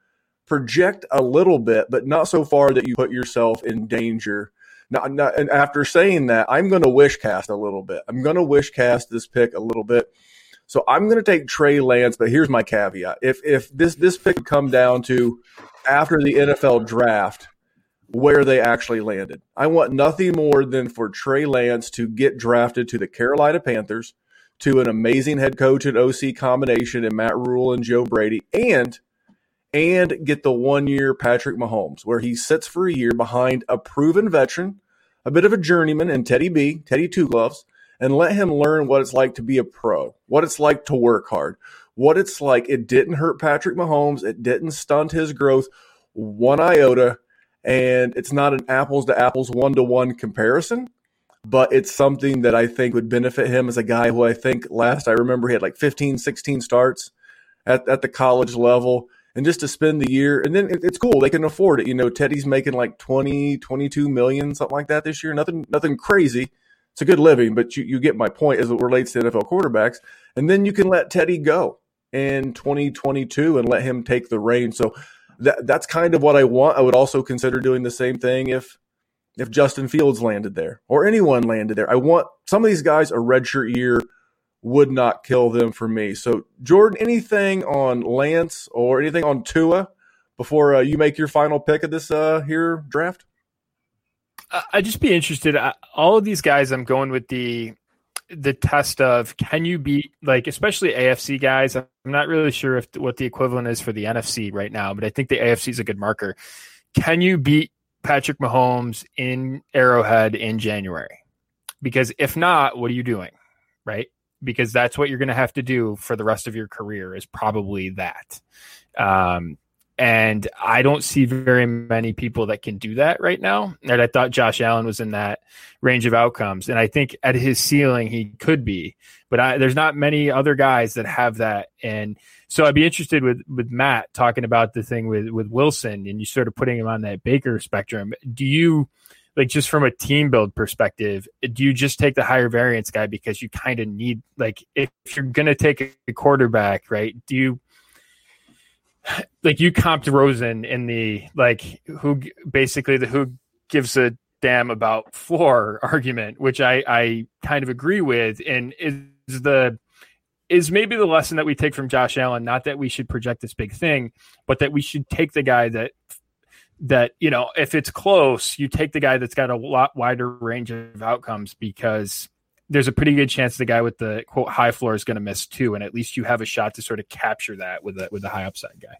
Project a little bit, but not so far that you put yourself in danger. Not, and after saying that, I'm going to wish cast a little bit. I'm going to wish cast this pick a little bit. So I'm going to take Trey Lance, but here's my caveat: if if this this pick come down to after the NFL draft, where they actually landed, I want nothing more than for Trey Lance to get drafted to the Carolina Panthers to an amazing head coach and OC combination in Matt Rhule and Joe Brady, and and get the one year Patrick Mahomes, where he sits for a year behind a proven veteran, a bit of a journeyman and Teddy B, Teddy Two Gloves, and let him learn what it's like to be a pro, what it's like to work hard, what it's like. It didn't hurt Patrick Mahomes, it didn't stunt his growth. one iota. And it's not an apples to apples, one to one comparison, but it's something that I think would benefit him as a guy who I think last I remember he had like 15, 16 starts at, at the college level. And just to spend the year, and then it's cool. They can afford it. You know, Teddy's making like 20, 22 million, something like that this year. Nothing, nothing crazy. It's a good living, but you, you get my point as it relates to NFL quarterbacks. And then you can let Teddy go in 2022 and let him take the reins. So that that's kind of what I want. I would also consider doing the same thing if if Justin Fields landed there or anyone landed there. I want some of these guys a redshirt year would not kill them for me. So Jordan, anything on Lance or anything on Tua before uh, you make your final pick of this uh, here draft? I'd just be interested. All of these guys, I'm going with the the test of can you beat like especially AFC guys. I'm not really sure if what the equivalent is for the NFC right now, but I think the AFC is a good marker. Can you beat Patrick Mahomes in Arrowhead in January? Because if not, what are you doing? Right? Because that's what you're going to have to do for the rest of your career is probably that. Um, and I don't see very many people that can do that right now. And I thought Josh Allen was in that range of outcomes. And I think at his ceiling, he could be, but I, there's not many other guys that have that. And so I'd be interested with, with Matt talking about the thing with, with Wilson and you sort of putting him on that Baker spectrum. Do you, like, just from a team build perspective, do you just take the higher variance guy because you kind of need, like, if you're going to take a quarterback, right? Do you, like you comped Rosen in the like who basically the who gives a damn about floor argument, which I I kind of agree with, and is the is maybe the lesson that we take from Josh Allen. Not that we should project this big thing, but that we should take the guy that that you know if it's close, you take the guy that's got a lot wider range of outcomes because there's a pretty good chance the guy with the quote high floor is going to miss too, and at least you have a shot to sort of capture that with a with a high upside guy.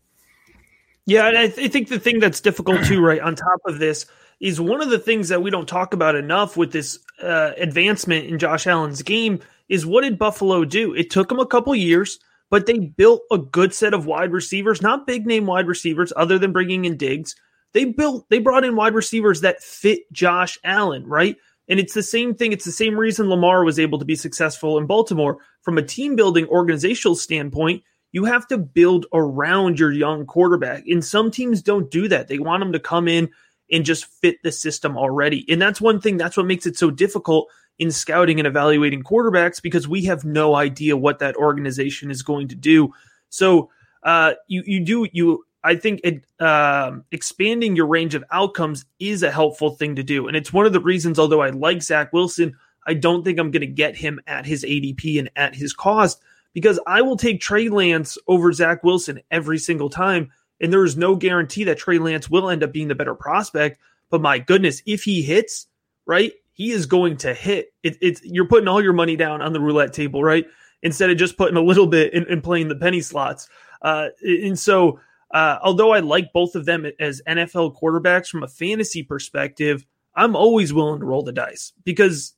Yeah, and I, th- I think the thing that's difficult too, right on top of this, is one of the things that we don't talk about enough with this uh, advancement in Josh Allen's game is what did Buffalo do? It took them a couple years, but they built a good set of wide receivers, not big name wide receivers, other than bringing in Diggs. They built, they brought in wide receivers that fit Josh Allen, right? And it's the same thing. It's the same reason Lamar was able to be successful in Baltimore. From a team building organizational standpoint, you have to build around your young quarterback. And some teams don't do that. They want them to come in and just fit the system already. And that's one thing, that's what makes it so difficult in scouting and evaluating quarterbacks because we have no idea what that organization is going to do. So, uh, you you do you I think it, um, expanding your range of outcomes is a helpful thing to do. And it's one of the reasons, although I like Zach Wilson, I don't think I'm going to get him at his ADP and at his cost because I will take Trey Lance over Zach Wilson every single time. And there is no guarantee that Trey Lance will end up being the better prospect. But my goodness, if he hits, right, he is going to hit. It, it's you're putting all your money down on the roulette table, right? Instead of just putting a little bit and playing the penny slots. Uh, and so uh, although I like both of them as NFL quarterbacks from a fantasy perspective, I'm always willing to roll the dice because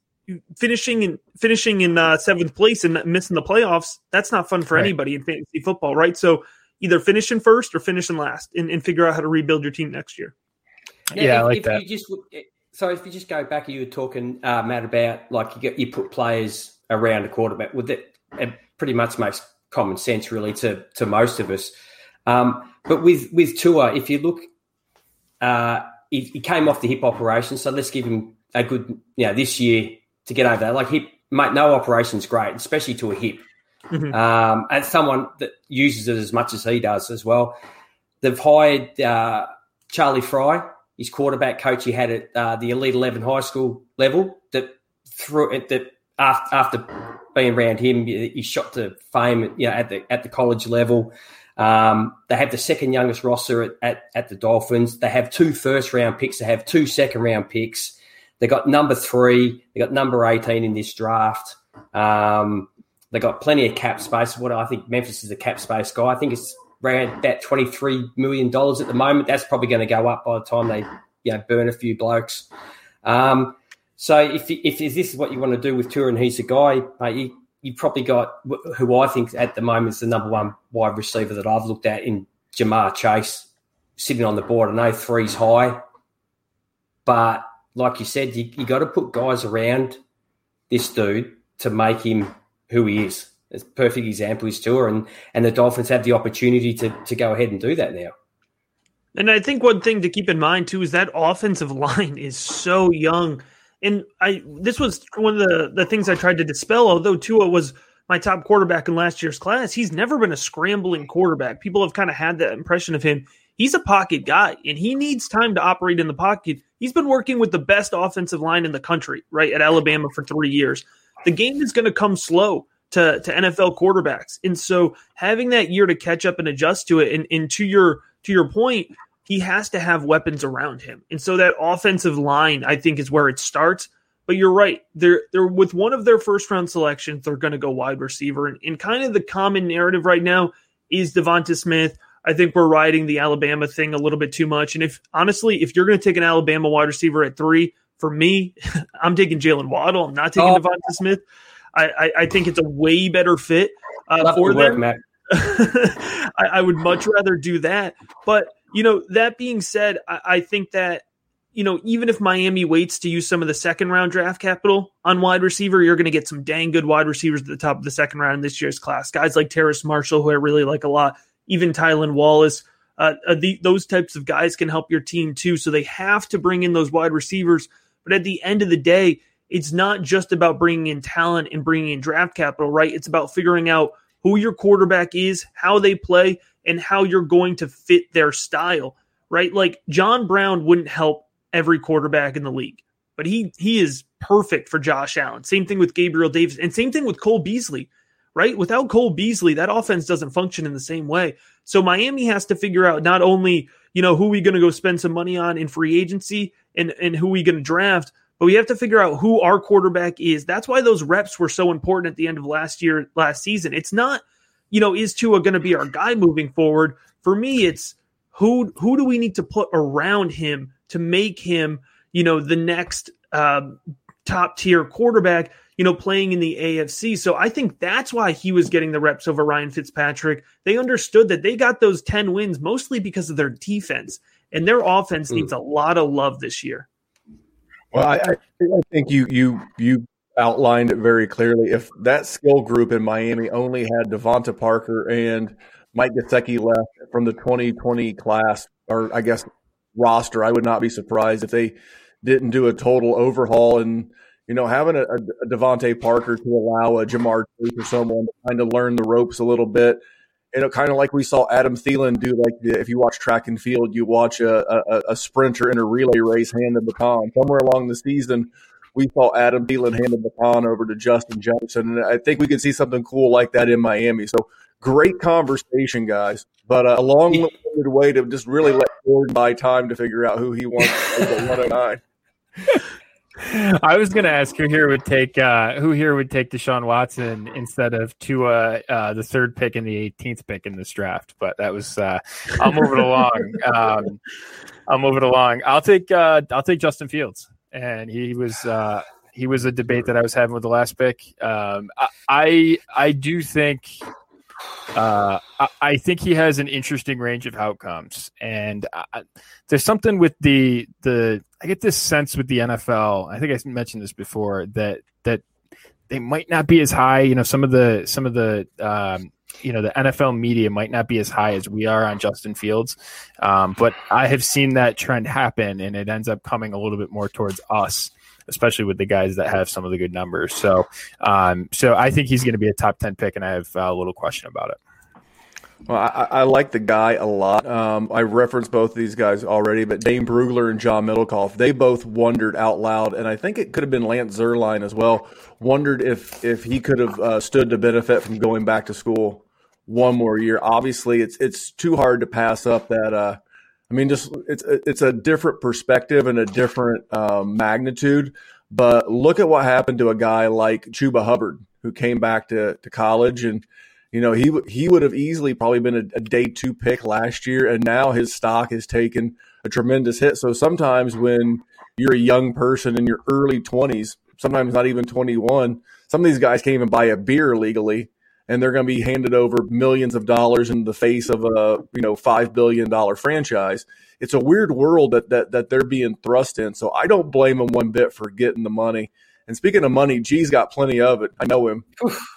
finishing in finishing in uh, seventh place and missing the playoffs that's not fun for right. anybody in fantasy football, right? So either finish in first or finish in last, and, and figure out how to rebuild your team next year. Yeah, yeah if, I like that. You just, so if you just go back, you were talking uh, Matt about like you get you put players around a quarterback. Well, that it pretty much makes common sense, really, to to most of us. Um, but with with Tua, if you look, uh, he, he, came off the hip operation, so let's give him a good, you know, this year to get over that. Like hip, mate, no operation's great, especially to a hip. Mm-hmm. Um, and someone that uses it as much as he does as well. They've hired uh, Charlie Frye, his quarterback coach he had at uh, the Elite Eleven high school level. That through that after, after being around him, he shot to fame. You know, at the at the college level. Um, they have the second youngest roster at, at, at, the Dolphins. They have two first round picks. They have two second round picks. They got number three. They got number 18 in this draft. Um, they got plenty of cap space. What I think Memphis is a cap space guy. I think it's around about $23 million at the moment. That's probably going to go up by the time they you know, burn a few blokes. Um, so if, if, if this is what you want to do with Tua and he's a guy, mate, you, you've probably got who I think at the moment is the number one wide receiver that I've looked at in Ja'Marr Chase. sitting on the board. I know three's high, but like you said, you, you got to put guys around this dude to make him who he is. It's a perfect example is Tua, and and the Dolphins have the opportunity to to go ahead and do that now. And I think one thing to keep in mind too is that offensive line is so young. And I this was one of the, the things I tried to dispel, although Tua was my top quarterback in last year's class, he's never been a scrambling quarterback. People have kind of had that impression of him. He's a pocket guy and he needs time to operate in the pocket. He's been working with the best offensive line in the country, right, at Alabama for three years. The game is going to come slow to, to NFL quarterbacks. And so having that year to catch up and adjust to it, and, and to your to your point, he has to have weapons around him. And so that offensive line, I think, is where it starts. But you're right. They're they're with one of their first round selections, they're gonna go wide receiver. And, and kind of the common narrative right now is Devonta Smith. I think we're riding the Alabama thing a little bit too much. And if honestly, if you're gonna take an Alabama wide receiver at three, for me, [laughs] I'm taking Jaylen Waddle. I'm not taking oh. Devonta Smith. I, I, I, think it's a way better fit uh, for them. [laughs] I, I, would much rather do that. But you know, that being said, I, I think that you know, even if Miami waits to use some of the second round draft capital on wide receiver, you're going to get some dang good wide receivers at the top of the second round in this year's class. Guys like Terrace Marshall, who I really like a lot, even Tylan Wallace. Uh, uh, the, those types of guys can help your team too. So they have to bring in those wide receivers. But at the end of the day, it's not just about bringing in talent and bringing in draft capital, right? It's about figuring out who your quarterback is, how they play, and how you're going to fit their style, right? Like John Brown wouldn't help every quarterback in the league, but he he is perfect for Josh Allen. Same thing with Gabriel Davis, and same thing with Cole Beasley, right? Without Cole Beasley, that offense doesn't function in the same way. So Miami has to figure out not only you know who we going to go spend some money on in free agency and and who we going to draft, but we have to figure out who our quarterback is. That's why those reps were so important at the end of last year, last season. It's not you know, is Tua going to be our guy moving forward? For me, it's who who do we need to put around him to make him, you know, the next um, top tier quarterback, you know, playing in the AFC. So I think that's why he was getting the reps over Ryan Fitzpatrick. They understood that they got those 10 wins mostly because of their defense, and their offense mm. needs a lot of love this year. Well, I, I think you you you outlined it very clearly. If that skill group in Miami only had DeVante Parker and Mike Gesicki left from the 2020 class, or I guess roster, I would not be surprised if they didn't do a total overhaul and you know having a, a DeVante Parker to allow a Ja'Marr Chase or someone to kind of learn the ropes a little bit. You know, kind of like we saw Adam Thielen do. Like if you watch track and field, you watch a, a, a sprinter in a relay race hand the baton. Somewhere along the season, we saw Adam Thielen hand the baton over to Justin Jefferson, and I think we could see something cool like that in Miami. So great conversation, guys, but uh, a long way to just really let Jordan buy time to figure out who he wants at 109. [laughs] [laughs] I was going to ask who here would take uh, who here would take Deshaun Watson instead of Tua, uh, the third pick and the 18th pick in this draft, but that was uh, I'll move it along. [laughs] Um, I'll move it along. I'll take uh, I'll take Justin Fields and he was uh, he was a debate that I was having with the last pick. Um, I I do think uh, I, I, think he has an interesting range of outcomes, and I, there's something with the the I get this sense with the NFL. I think I mentioned this before that that they might not be as high. You know, some of the some of the um, you know the NFL media might not be as high as we are on Justin Fields, um, but I have seen that trend happen, and it ends up coming a little bit more towards us, especially with the guys that have some of the good numbers. So, um, so I think he's going to be a top ten pick, and I have a little question about it. Well, I, I, like the guy a lot. Um, I referenced both of these guys already, but Dane Brugler and John Middlekauff, they both wondered out loud, and I think it could have been Lance Zierlein as well. Wondered if if he could have uh, stood to benefit from going back to school one more year. Obviously, it's it's too hard to pass up that. Uh, I mean, just it's it's a different perspective and a different um, magnitude. But look at what happened to a guy like Chuba Hubbard, who came back to to college and you know, he he would have easily probably been a, a, day two pick last year, and now his stock has taken a tremendous hit. So sometimes when you're a young person in your early 20s, sometimes not even 21, some of these guys can't even buy a beer legally, and they're going to be handed over millions of dollars in the face of a you know five billion dollar franchise. It's a weird world that that that they're being thrust in. So I don't blame them one bit for getting the money. And speaking of money, G's got plenty of it. I know him.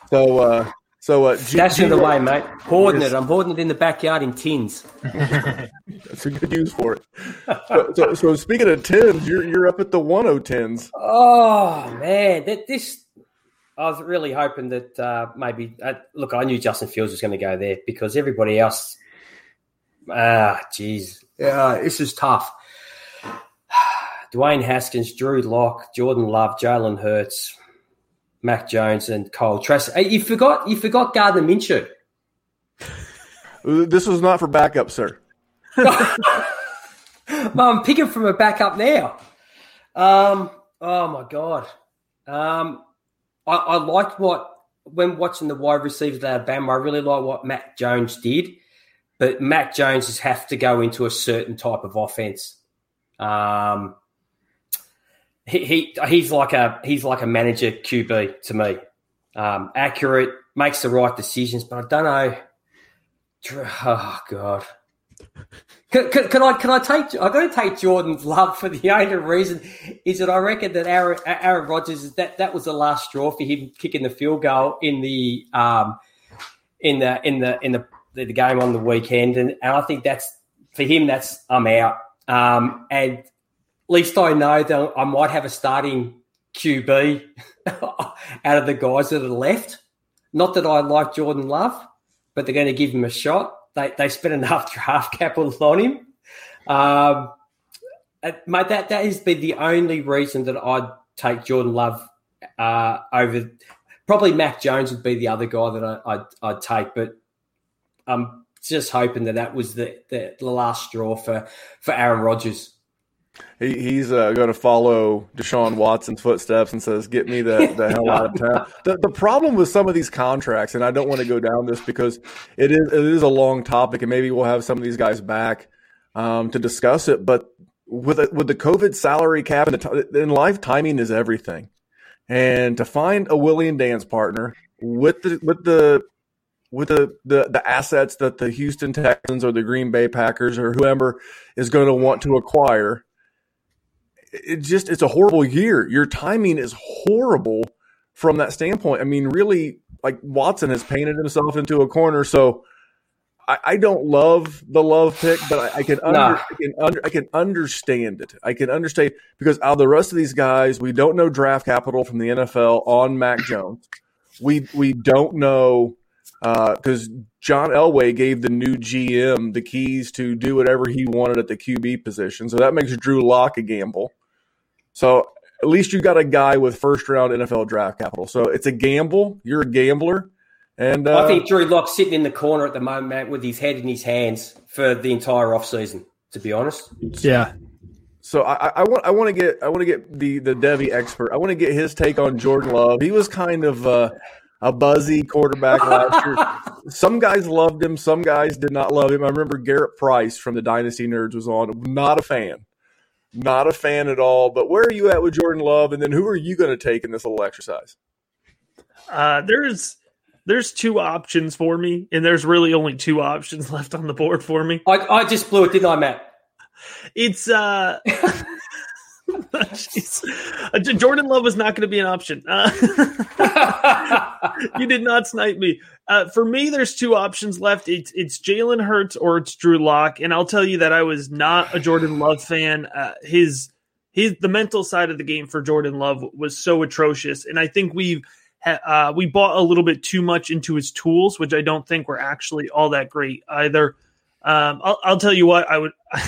So uh, so uh, G, Dash it away, mate. Hoarding it. I'm hoarding it in the backyard in tins. [laughs] That's a good use for it. So, so, so speaking of tens, you're you're up at the 110s. Oh man, that this. I was really hoping that uh, maybe. Uh, look, I knew Justin Fields was going to go there because everybody else. Ah, jeez, yeah, this is tough. [sighs] Dwayne Haskins, Drew Lock, Jordan Love, Jalen Hurts, Mac Jones, and Kyle Trask. Hey, you forgot. You forgot Gardner Minshew. This was not for backup, sir. [laughs] Well, I'm picking from a backup now. Um, oh my god. Um, I, I liked what when watching the wide receivers at Alabama. I really like what Mac Jones did, but Mac Jones has have to go into a certain type of offense. Um, he, he he's like a he's like a manager QB to me. Um, accurate, makes the right decisions, but I don't know. Oh god. Can, can, can I can I take I got to take Jordan's love for the only reason is that I reckon that Aaron, Aaron Rodgers is that that was the last straw for him kicking the field goal in the um in the in the in the the, game on the weekend and, and I think that's for him that's I'm out um and least I know that I might have a starting QB [laughs] out of the guys that are left. Not that I like Jordan Love, but they're going to give him a shot. They they spent enough [laughs] draft capital on him. Um, uh, mate, that that has been the only reason that I'd take Jordan Love uh, over. Probably Mac Jones would be the other guy that I, I'd, I'd take, but I'm just hoping that that was the, the, the last straw for, for Aaron Rodgers. He, he's uh, going to follow Deshaun Watson's footsteps and says, "Get me the, the hell out of town." [laughs] The, the problem with some of these contracts, and I don't want to go down this because it is it is a long topic, and maybe we'll have some of these guys back um, to discuss it. But with it, with the COVID salary cap and the t- in life, timing is everything. And to find a Willie and dance partner with the with the with the, the the assets that the Houston Texans or the Green Bay Packers or whoever is going to want to acquire it just it's a horrible year. Your timing is horrible from that standpoint. I mean, really, like Watson has painted himself into a corner. So I, I don't love the love pick, but I, I can under, Nah. I can under, I can understand it. I can understand because out of the rest of these guys, we don't know draft capital from the NFL on Mac Jones. We we don't know uh, because John Elway gave the new GM the keys to do whatever he wanted at the QB position. So that makes Drew Lock a gamble. So at least you got a guy with first round NFL draft capital. So it's a gamble. You're a gambler. And uh, I think Drew Lock's sitting in the corner at the moment with his head in his hands for the entire offseason, to be honest. Yeah. So I, I want I want to get I want to get the the Devy expert. I want to get his take on Jordan Love. He was kind of uh, a buzzy quarterback last year. [laughs] Some guys loved him, some guys did not love him. I remember Garrett Price from the Dynasty Nerds was on. Not a fan, not a fan at all. But where are you at with Jordan Love? And then who are you going to take in this little exercise? Uh, there's there's two options for me, and there's really only two options [laughs] left on the board for me. I, I just blew it, didn't I, Matt? It's uh, jeez. [laughs] J- [laughs] Jordan Love was not going to be an option. Uh, [laughs] you did not snipe me. Uh, for me, there's two options left. It's it's Jalen Hurts or it's Drew Lock, and I'll tell you that I was not a Jordan Love fan. Uh, his his the mental side of the game for Jordan Love was so atrocious, and I think we've ha- uh, we bought a little bit too much into his tools, which I don't think were actually all that great either. Um, I'll, I'll tell you what I would. [laughs]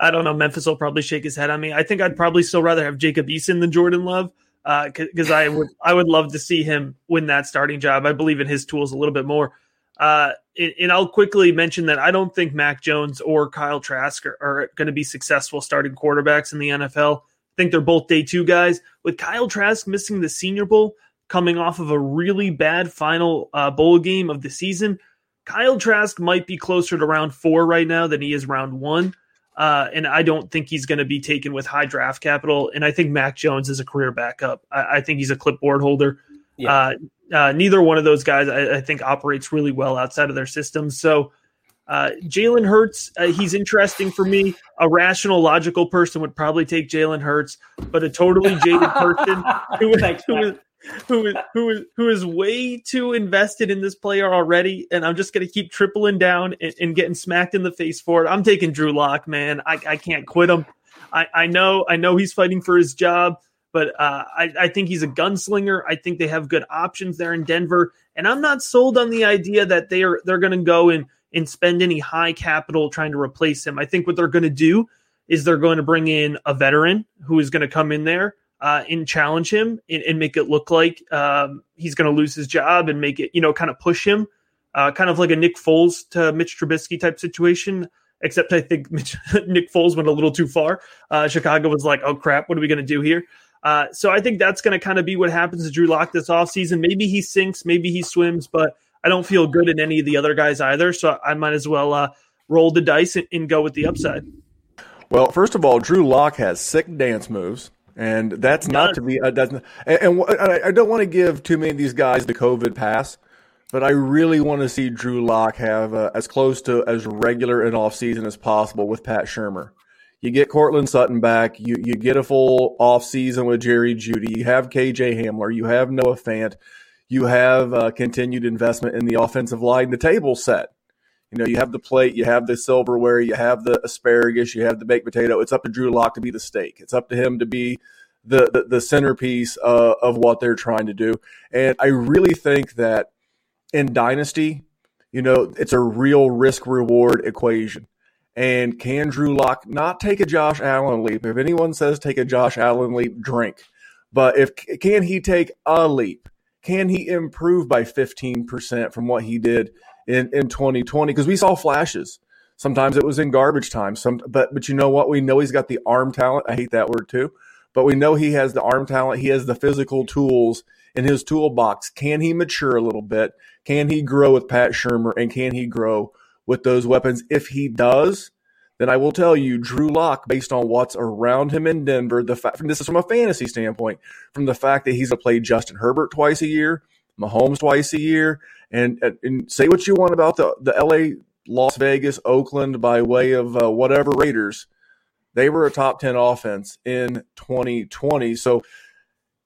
I don't know. Memphis will probably shake his head on me. I think I'd probably still rather have Jacob Eason than Jordan Love because I would I would love to see him win that starting job. I believe in his tools a little bit more. Uh, and, and I'll quickly mention that I don't think Mac Jones or Kyle Trask are, are going to be successful starting quarterbacks in the NFL. I think they're both day two guys. With Kyle Trask missing the Senior Bowl, coming off of a really bad final uh, bowl game of the season, Kyle Trask might be closer to round four right now than he is round one. Uh, and I don't think he's going to be taken with high draft capital. And I think Mac Jones is a career backup. I, I think he's a clipboard holder. Yeah. Uh, Uh, neither one of those guys, I, I, think, operates really well outside of their systems. So uh, Jalen Hurts, uh, he's interesting for me. A rational, logical person would probably take Jalen Hurts, but a totally jaded person [laughs] who, who, who is who is who is way too invested in this player already, and I'm just going to keep tripling down and, and, getting smacked in the face for it. I'm taking Drew Lock, man. I, I can't quit him. I, I know I know he's fighting for his job, but uh, I, I think he's a gunslinger. I think they have good options there in Denver, and I'm not sold on the idea that they are they're going to go and and spend any high capital trying to replace him. I think what they're going to do is they're going to bring in a veteran who is going to come in there uh, and challenge him and, and, make it look like um, he's going to lose his job and make it, you know, kind of push him, uh, kind of like a Nick Foles to Mitch Trubisky type situation. Except I think [laughs] Mitch, Nick Foles went a little too far. Uh, Chicago was like, oh crap, what are we going to do here? Uh, so I think that's going to kind of be what happens to Drew Lock this offseason. Maybe he sinks, maybe he swims, but I don't feel good in any of the other guys either. So I might as well uh, roll the dice and, and go with the upside. Well, first of all, Drew Lock has sick dance moves and that's not to be. Uh, that's not, and, and, I don't want to give too many of these guys the COVID pass, but I really want to see Drew Lock have uh, as close to as regular an off season as possible with Pat Shurmur. You get Courtland Sutton back. You you get a full off season with Jerry Jeudy. You have KJ Hamler. You have Noah Fant. You have uh, continued investment in the offensive line. The table set. You know, you have the plate, you have the silverware, you have the asparagus, you have the baked potato. It's up to Drew Lock to be the steak. It's up to him to be the the, the centerpiece uh, of what they're trying to do. And I really think that in Dynasty, you know, it's a real risk reward equation. And can Drew Lock not take a Josh Allen leap? If anyone says take a Josh Allen leap, drink. But if can he take a leap? Can he improve by 15% from what he did in, in 2020 because we saw flashes. Sometimes it was in garbage time. Some, but but you know what? We know he's got the arm talent. I hate that word too, but we know he has the arm talent. He has the physical tools in his toolbox. Can he mature a little bit? Can he grow with Pat Shurmur? And can he grow with those weapons? If he does, then I will tell you, Drew Lock, based on what's around him in Denver, the fact this is from a fantasy standpoint, from the fact that he's to play Justin Herbert twice a year, Mahomes twice a year, and, and say what you want about the the L.A. Las Vegas, Oakland by way of uh, whatever Raiders. They were a top 10 offense in 2020. So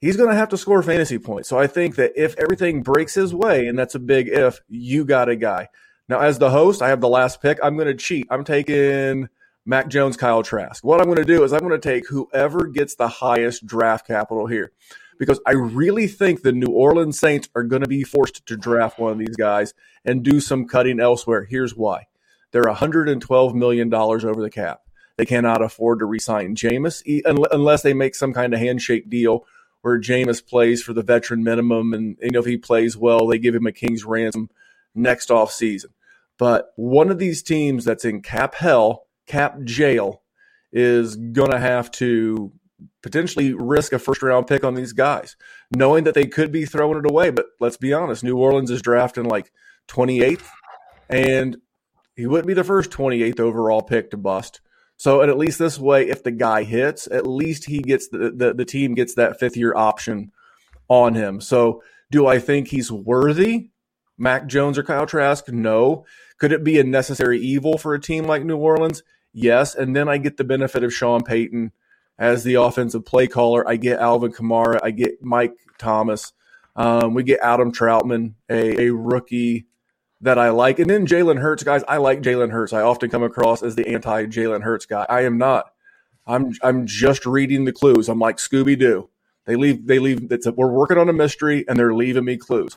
he's going to have to score fantasy points. So I think that if everything breaks his way, and that's a big if, you got a guy. Now, as the host, I have the last pick. I'm going to cheat. I'm taking Mac Jones, Kyle Trask. What I'm going to do is I'm going to take whoever gets the highest draft capital here because I really think the New Orleans Saints are going to be forced to draft one of these guys and do some cutting elsewhere. Here's why. They're $112 million over the cap. They cannot afford to resign Jameis unless they make some kind of handshake deal where Jameis plays for the veteran minimum. And you know, if he plays well, they give him a king's ransom next off season. But one of these teams that's in cap hell, cap jail, is going to have to potentially risk a first round pick on these guys, knowing that they could be throwing it away. But let's be honest, New Orleans is drafting like 28th, and he wouldn't be the first 28th overall pick to bust. So, at least this way, if the guy hits, at least he gets the, the, the team gets that fifth year option on him. So, do I think he's worthy? Mac Jones or Kyle Trask? No. Could it be a necessary evil for a team like New Orleans? Yes. And then I get the benefit of Sean Payton as the offensive play caller. I get Alvin Kamara. I get Mike Thomas. Um, we get Adam Trautman, a, a rookie that I like. And then Jalen Hurts, guys. I like Jalen Hurts. I often come across as the anti Jalen Hurts guy. I am not. I'm I'm just reading the clues. I'm like Scooby Doo. They leave. They leave. A, we're working on a mystery, and they're leaving me clues.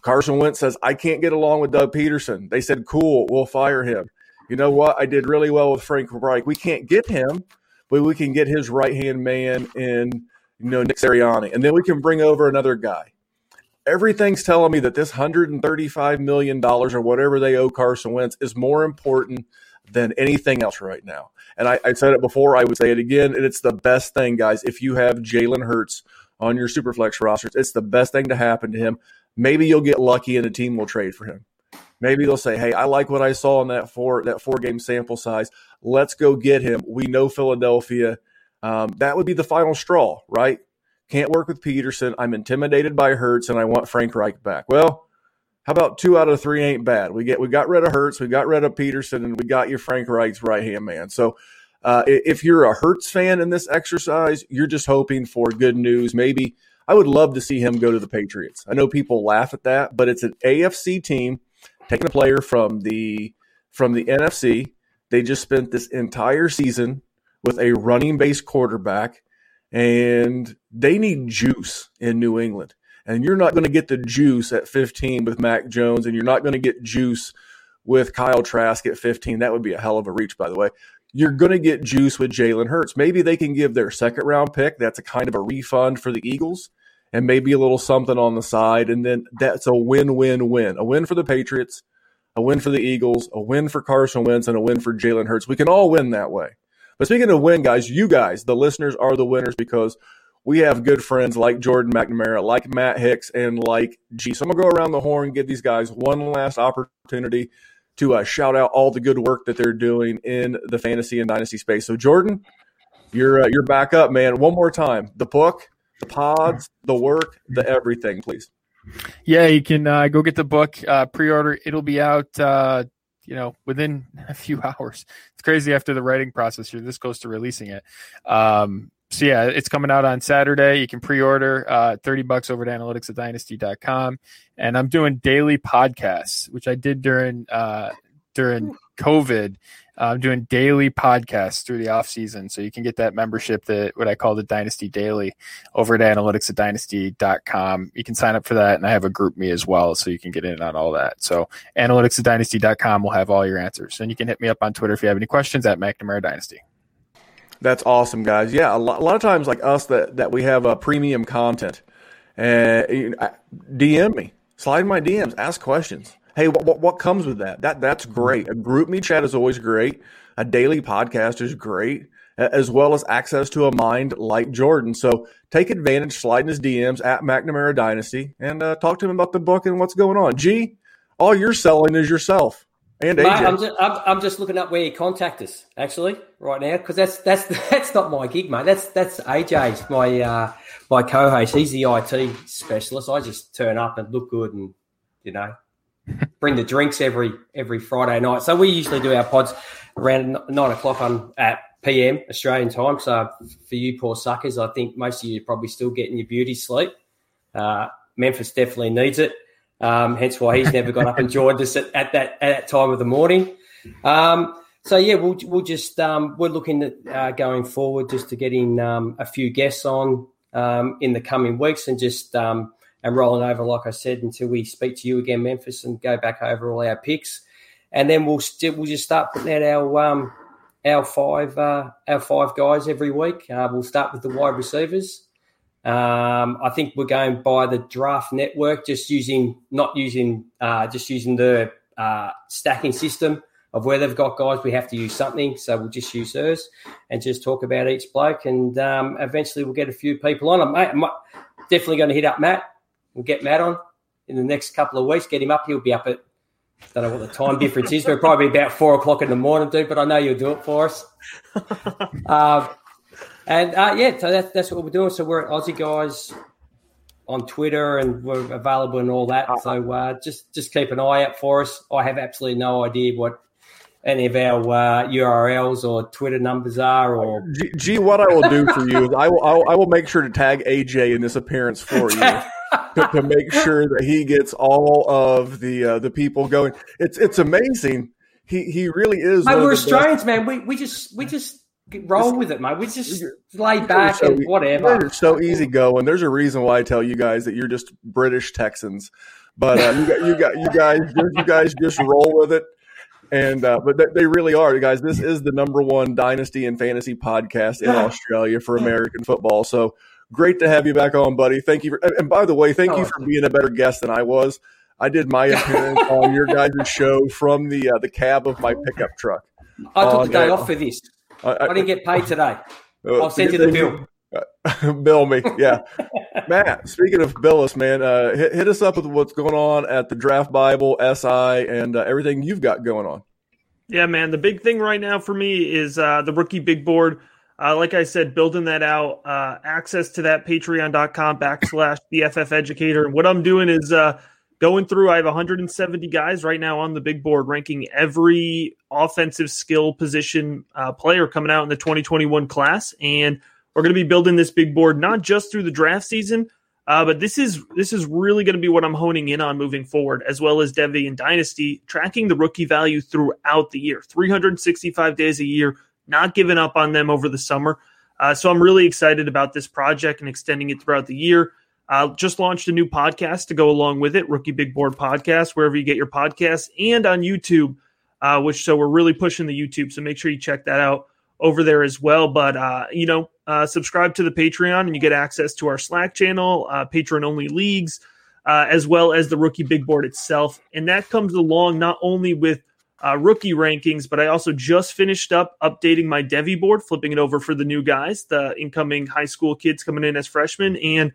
Carson Wentz says I can't get along with Doug Pederson. They said, "Cool, we'll fire him." You know what? I did really well with Frank Reich. We can't get him, but we can get his right hand man in you know Nick Sirianni, and then we can bring over another guy. Everything's telling me that this hundred and thirty-five million dollars or whatever they owe Carson Wentz is more important than anything else right now. And I, I said it before, I would say it again, and it's the best thing, guys. If you have Jalen Hurts on your Superflex rosters, it's the best thing to happen to him. Maybe you'll get lucky and a team will trade for him. Maybe they'll say, "Hey, I like what I saw in that four that four game sample size. Let's go get him." We know Philadelphia. Um, that would be the final straw, right? Can't work with Pederson. I'm intimidated by Hurts, and I want Frank Reich back. Well, how about two out of three ain't bad? We get we got rid of Hurts, we got rid of Pederson, and we got your Frank Reich's right hand man. So uh, if you're a Hurts fan in this exercise, you're just hoping for good news. Maybe I would love to see him go to the Patriots. I know people laugh at that, but it's an AFC team taking a player from the from the NFC. They just spent this entire season with a running base quarterback, and they need juice in New England. And you're not going to get the juice at 15 with Mac Jones, and you're not going to get juice with Kyle Trask at 15. That would be a hell of a reach, by the way. You're going to get juice with Jalen Hurts. Maybe they can give their second round pick. That's a kind of a refund for the Eagles, and maybe a little something on the side. And then that's a win win win. A win for the Patriots, a win for the Eagles, a win for Carson Wentz, and a win for Jalen Hurts. We can all win that way. But speaking of win, guys, you guys, the listeners, are the winners because we have good friends like Jordan McNamara, like Matt Hicks, and like G. So I'm gonna go around the horn and give these guys one last opportunity to uh, shout out all the good work that they're doing in the fantasy and dynasty space. So Jordan, you're uh, you're back up, man. One more time, the book, the pods, the work, the everything, please. Yeah, you can uh, go get the book, uh, pre-order. It'll be out, uh, you know, within [laughs] a few hours. It's crazy after the writing process here. This goes to releasing it. Um, so yeah, it's coming out on Saturday. You can pre-order uh, 30 bucks over to analytics at dynasty.com. And I'm doing daily podcasts, which I did during uh, during COVID. I'm doing daily podcasts through the off season. So you can get that membership that what I call the Dynasty Daily over at analytics at dynasty.com. You can sign up for that. And I have a GroupMe as well. So you can get in on all that. So analytics at dynasty.com will have all your answers. And you can hit me up on Twitter if you have any questions at McNamara Dynasty. That's awesome, guys. Yeah, a lot, a lot of times, like us, that that we have a uh, premium content, uh, DM me, slide my DMs, ask questions. Hey, what, what, what comes with that? That that's great. A GroupMe chat is always great. A daily podcast is great, as well as access to a mind like Jordan. So take advantage, slide in his DMs at McNamara Dynasty, and uh, talk to him about the book and what's going on. G, all you're selling is yourself. And AJ. Mate, I'm, just, I'm, I'm, just looking up where you contact us actually right now because that's that's [laughs] that's not my gig, mate. That's that's AJ's my uh, my co-host. He's the IT specialist. I just turn up and look good and you know bring the drinks every every Friday night. So we usually do our pods around nine o'clock on at PM Australian time. So for you poor suckers, I think most of you are probably still getting your beauty sleep. Uh, Memphis definitely needs it. Um, hence why he's never got up and joined us at, at, that at that time of the morning. Um, so yeah, we'll we'll just um, we're looking at uh, going forward just to getting um, a few guests on um, in the coming weeks and just um, and rolling over, like I said, until we speak to you again, Memphis, and go back over all our picks, and then we'll we'll just start putting out our um, our five uh, our five guys every week. Uh, we'll start with the wide receivers. Um, I think we're going by the draft network, just using not using uh, just using the uh, stacking system of where they've got guys. We have to use something, so we'll just use hers and just talk about each bloke, and um, eventually we'll get a few people on. I'm, definitely going to hit up Matt. We'll get Matt on in the next couple of weeks. Get him up. He'll be up at I don't know what the time difference is, but probably about four o'clock in the morning, dude. But I know you'll do it for us. uh, [laughs] and uh, yeah, so that's that's what we're doing. So we're at Aussie guys on Twitter, and we're available and all that. So uh, just just keep an eye out for us. I have absolutely no idea what any of our uh, URLs or Twitter numbers are. Or G, G, what I will do for you is I will, I will I will make sure to tag AJ in this appearance for you. [laughs] to, to, make sure that he gets all of the uh, the people going, it's it's amazing. He he really is. Mate, we're Australians, man. We we just we just roll with it, mate. We just lay back so, and whatever. You're so easy going. There's a reason why I tell you guys that you're just British Texans, but uh, you got you got you guys you guys just roll with it. And uh, but they really are, you guys. This is the number one dynasty and fantasy podcast in Australia for American football. So great to have you back on, buddy. Thank you. For, and by the way, thank you for being a better guest than I was. I did my appearance on your guys' [laughs] show from the uh, the cab of my pickup truck. I took the day off for this. I, I, didn't get paid today. [laughs] Uh, I'll send you the bill. [laughs] bill me, yeah. Matt, speaking of Billis, man, uh, hit, hit, us up with what's going on at the Draft Bible, SI, and uh, everything you've got going on. Yeah, man. The big thing right now for me is uh, the rookie big board. Uh, like I said, building that out, uh, access to that patreon.com backslash BFF educator. And what I'm doing is uh, going through, I have 170 guys right now on the big board, ranking every offensive skill position uh, player coming out in the 2021 class. And we're going to be building this big board not just through the draft season, uh, but this is this is really going to be what I'm honing in on moving forward, as well as Devy and Dynasty, tracking the rookie value throughout the year, 365 days a year, not giving up on them over the summer. Uh, so I'm really excited about this project and extending it throughout the year. Uh, just launched a new podcast to go along with it, Rookie Big Board Podcast, wherever you get your podcasts, and on YouTube. Uh, which so we're really pushing the YouTube, so make sure you check that out over there as well. But uh, you know, uh, subscribe to the Patreon and you get access to our Slack channel, uh, patron only leagues, uh, as well as the rookie big board itself. And that comes along not only with uh, rookie rankings, but I also just finished up updating my Devy board, flipping it over for the new guys, the incoming high school kids coming in as freshmen, and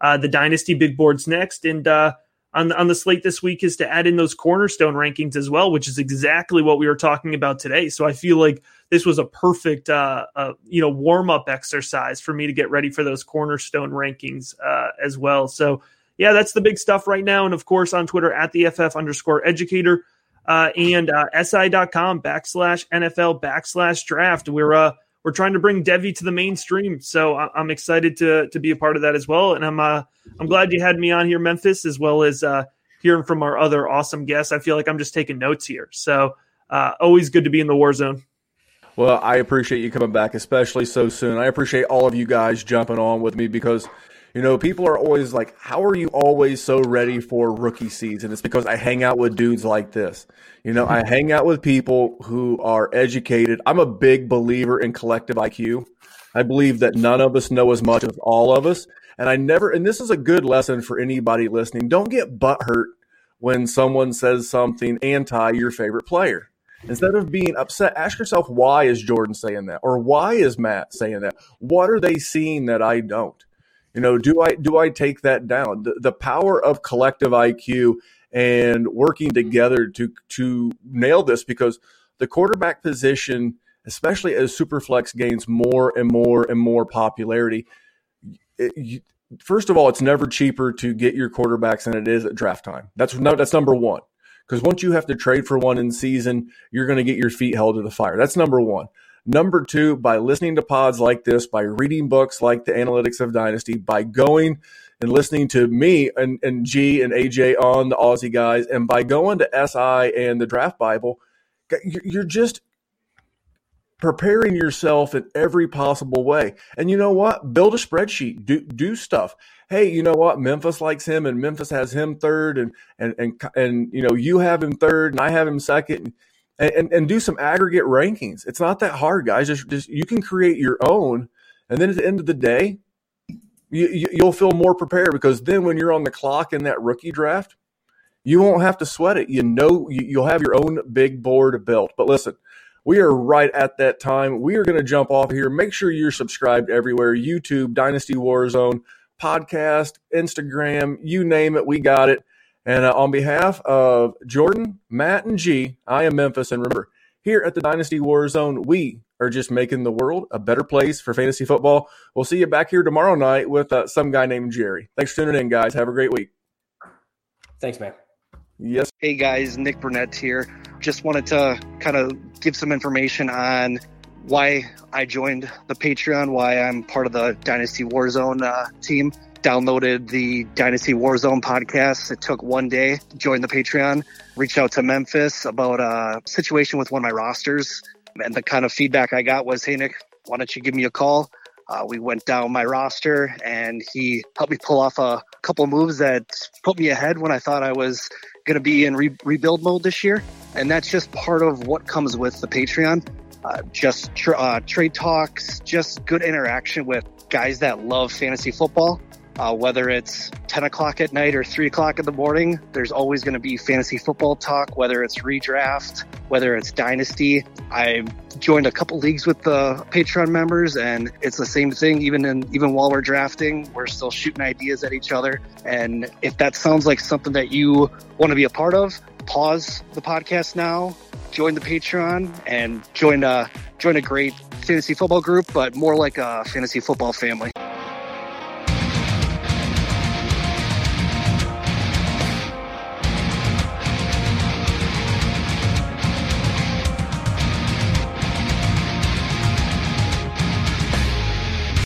uh, the dynasty big boards next. And uh, on the, on the slate this week is to add in those cornerstone rankings as well, which is exactly what we were talking about today. So I feel like this was a perfect uh, uh, you know warm up exercise for me to get ready for those cornerstone rankings uh, as well. So yeah, that's the big stuff right now, and of course on Twitter at the FF underscore educator uh, and uh, si.com backslash NFL backslash draft. We're uh, we're trying to bring Devy to the mainstream, so I- am excited to to be a part of that as well. And I'm uh, I'm glad you had me on here, Memphis, as well as uh, hearing from our other awesome guests. I feel like I'm just taking notes here, so uh, always good to be in the war zone. Well, I appreciate you coming back, especially so soon. I appreciate all of you guys jumping on with me because, you know, people are always like, how are you always so ready for rookie season? It's because I hang out with dudes like this. You know, I [laughs] hang out with people who are educated. I'm a big believer in collective IQ. I believe that none of us know as much as all of us. And I never, and this is a good lesson for anybody listening. Don't get butthurt when someone says something anti your favorite player Instead of being upset, ask yourself why is Jordan saying that, or why is Matt saying that? What are they seeing that I don't? You know, do I do I take that down? The, the power of collective IQ and working together to to nail this because the quarterback position, especially as Superflex gains more and more and more popularity, it, you, first of all, it's never cheaper to get your quarterbacks than it is at draft time. That's no, that's number one. Because once you have to trade for one in season, you're going to get your feet held to the fire. That's number one. Number two, by listening to pods like this, by reading books like The Analytics of Dynasty, by going and listening to me and, and G and AJ on the Aussie guys, and by going to SI and the Draft Bible, you're just preparing yourself in every possible way. And you know what? Build a spreadsheet. Do do stuff hey, you know what? Memphis likes him, and Memphis has him third, and and and and you know you have him third, and I have him second. And, and, and do some aggregate rankings. It's not that hard, guys. Just, just you can create your own, and then at the end of the day, you, you'll feel more prepared because then when you're on the clock in that rookie draft, you won't have to sweat it. You know, you, you'll have your own big board built. But listen, we are right at that time. We are going to jump off here. Make sure you're subscribed everywhere YouTube, Dynasty Warzone podcast, Instagram, you name it, we got it. And uh, on behalf of Jordan, Matt, and G, I am Memphis. And remember, here at the Dynasty War Zone, we are just making the world a better place for fantasy football. We'll see you back here tomorrow night with uh, some guy named Jerry. Thanks for tuning in, guys. Have a great week. Thanks, man. Yes. Hey, guys. Nick Burnett here. Just wanted to kind of give some information on why I joined the Patreon, why I'm part of the Dynasty Warzone uh, team. Downloaded the Dynasty Warzone podcast. It took one day Joined the Patreon. Reached out to Memphis about a situation with one of my rosters. And the kind of feedback I got was, hey, Nick, why don't you give me a call? Uh, we went down my roster and he helped me pull off a couple moves that put me ahead when I thought I was going to be in re- rebuild mode this year. And that's just part of what comes with the Patreon. Uh, just tra- uh, trade talks, just good interaction with guys that love fantasy football. Uh, whether it's 10 o'clock at night or 3 o'clock in the morning, there's always going to be fantasy football talk, whether it's redraft, whether it's dynasty. I joined a couple leagues with the Patreon members, and it's the same thing. Even in even while we're drafting, we're still shooting ideas at each other. And if that sounds like something that you want to be a part of, pause the podcast now, join the Patreon, and join a join a great fantasy football group, but more like a fantasy football family.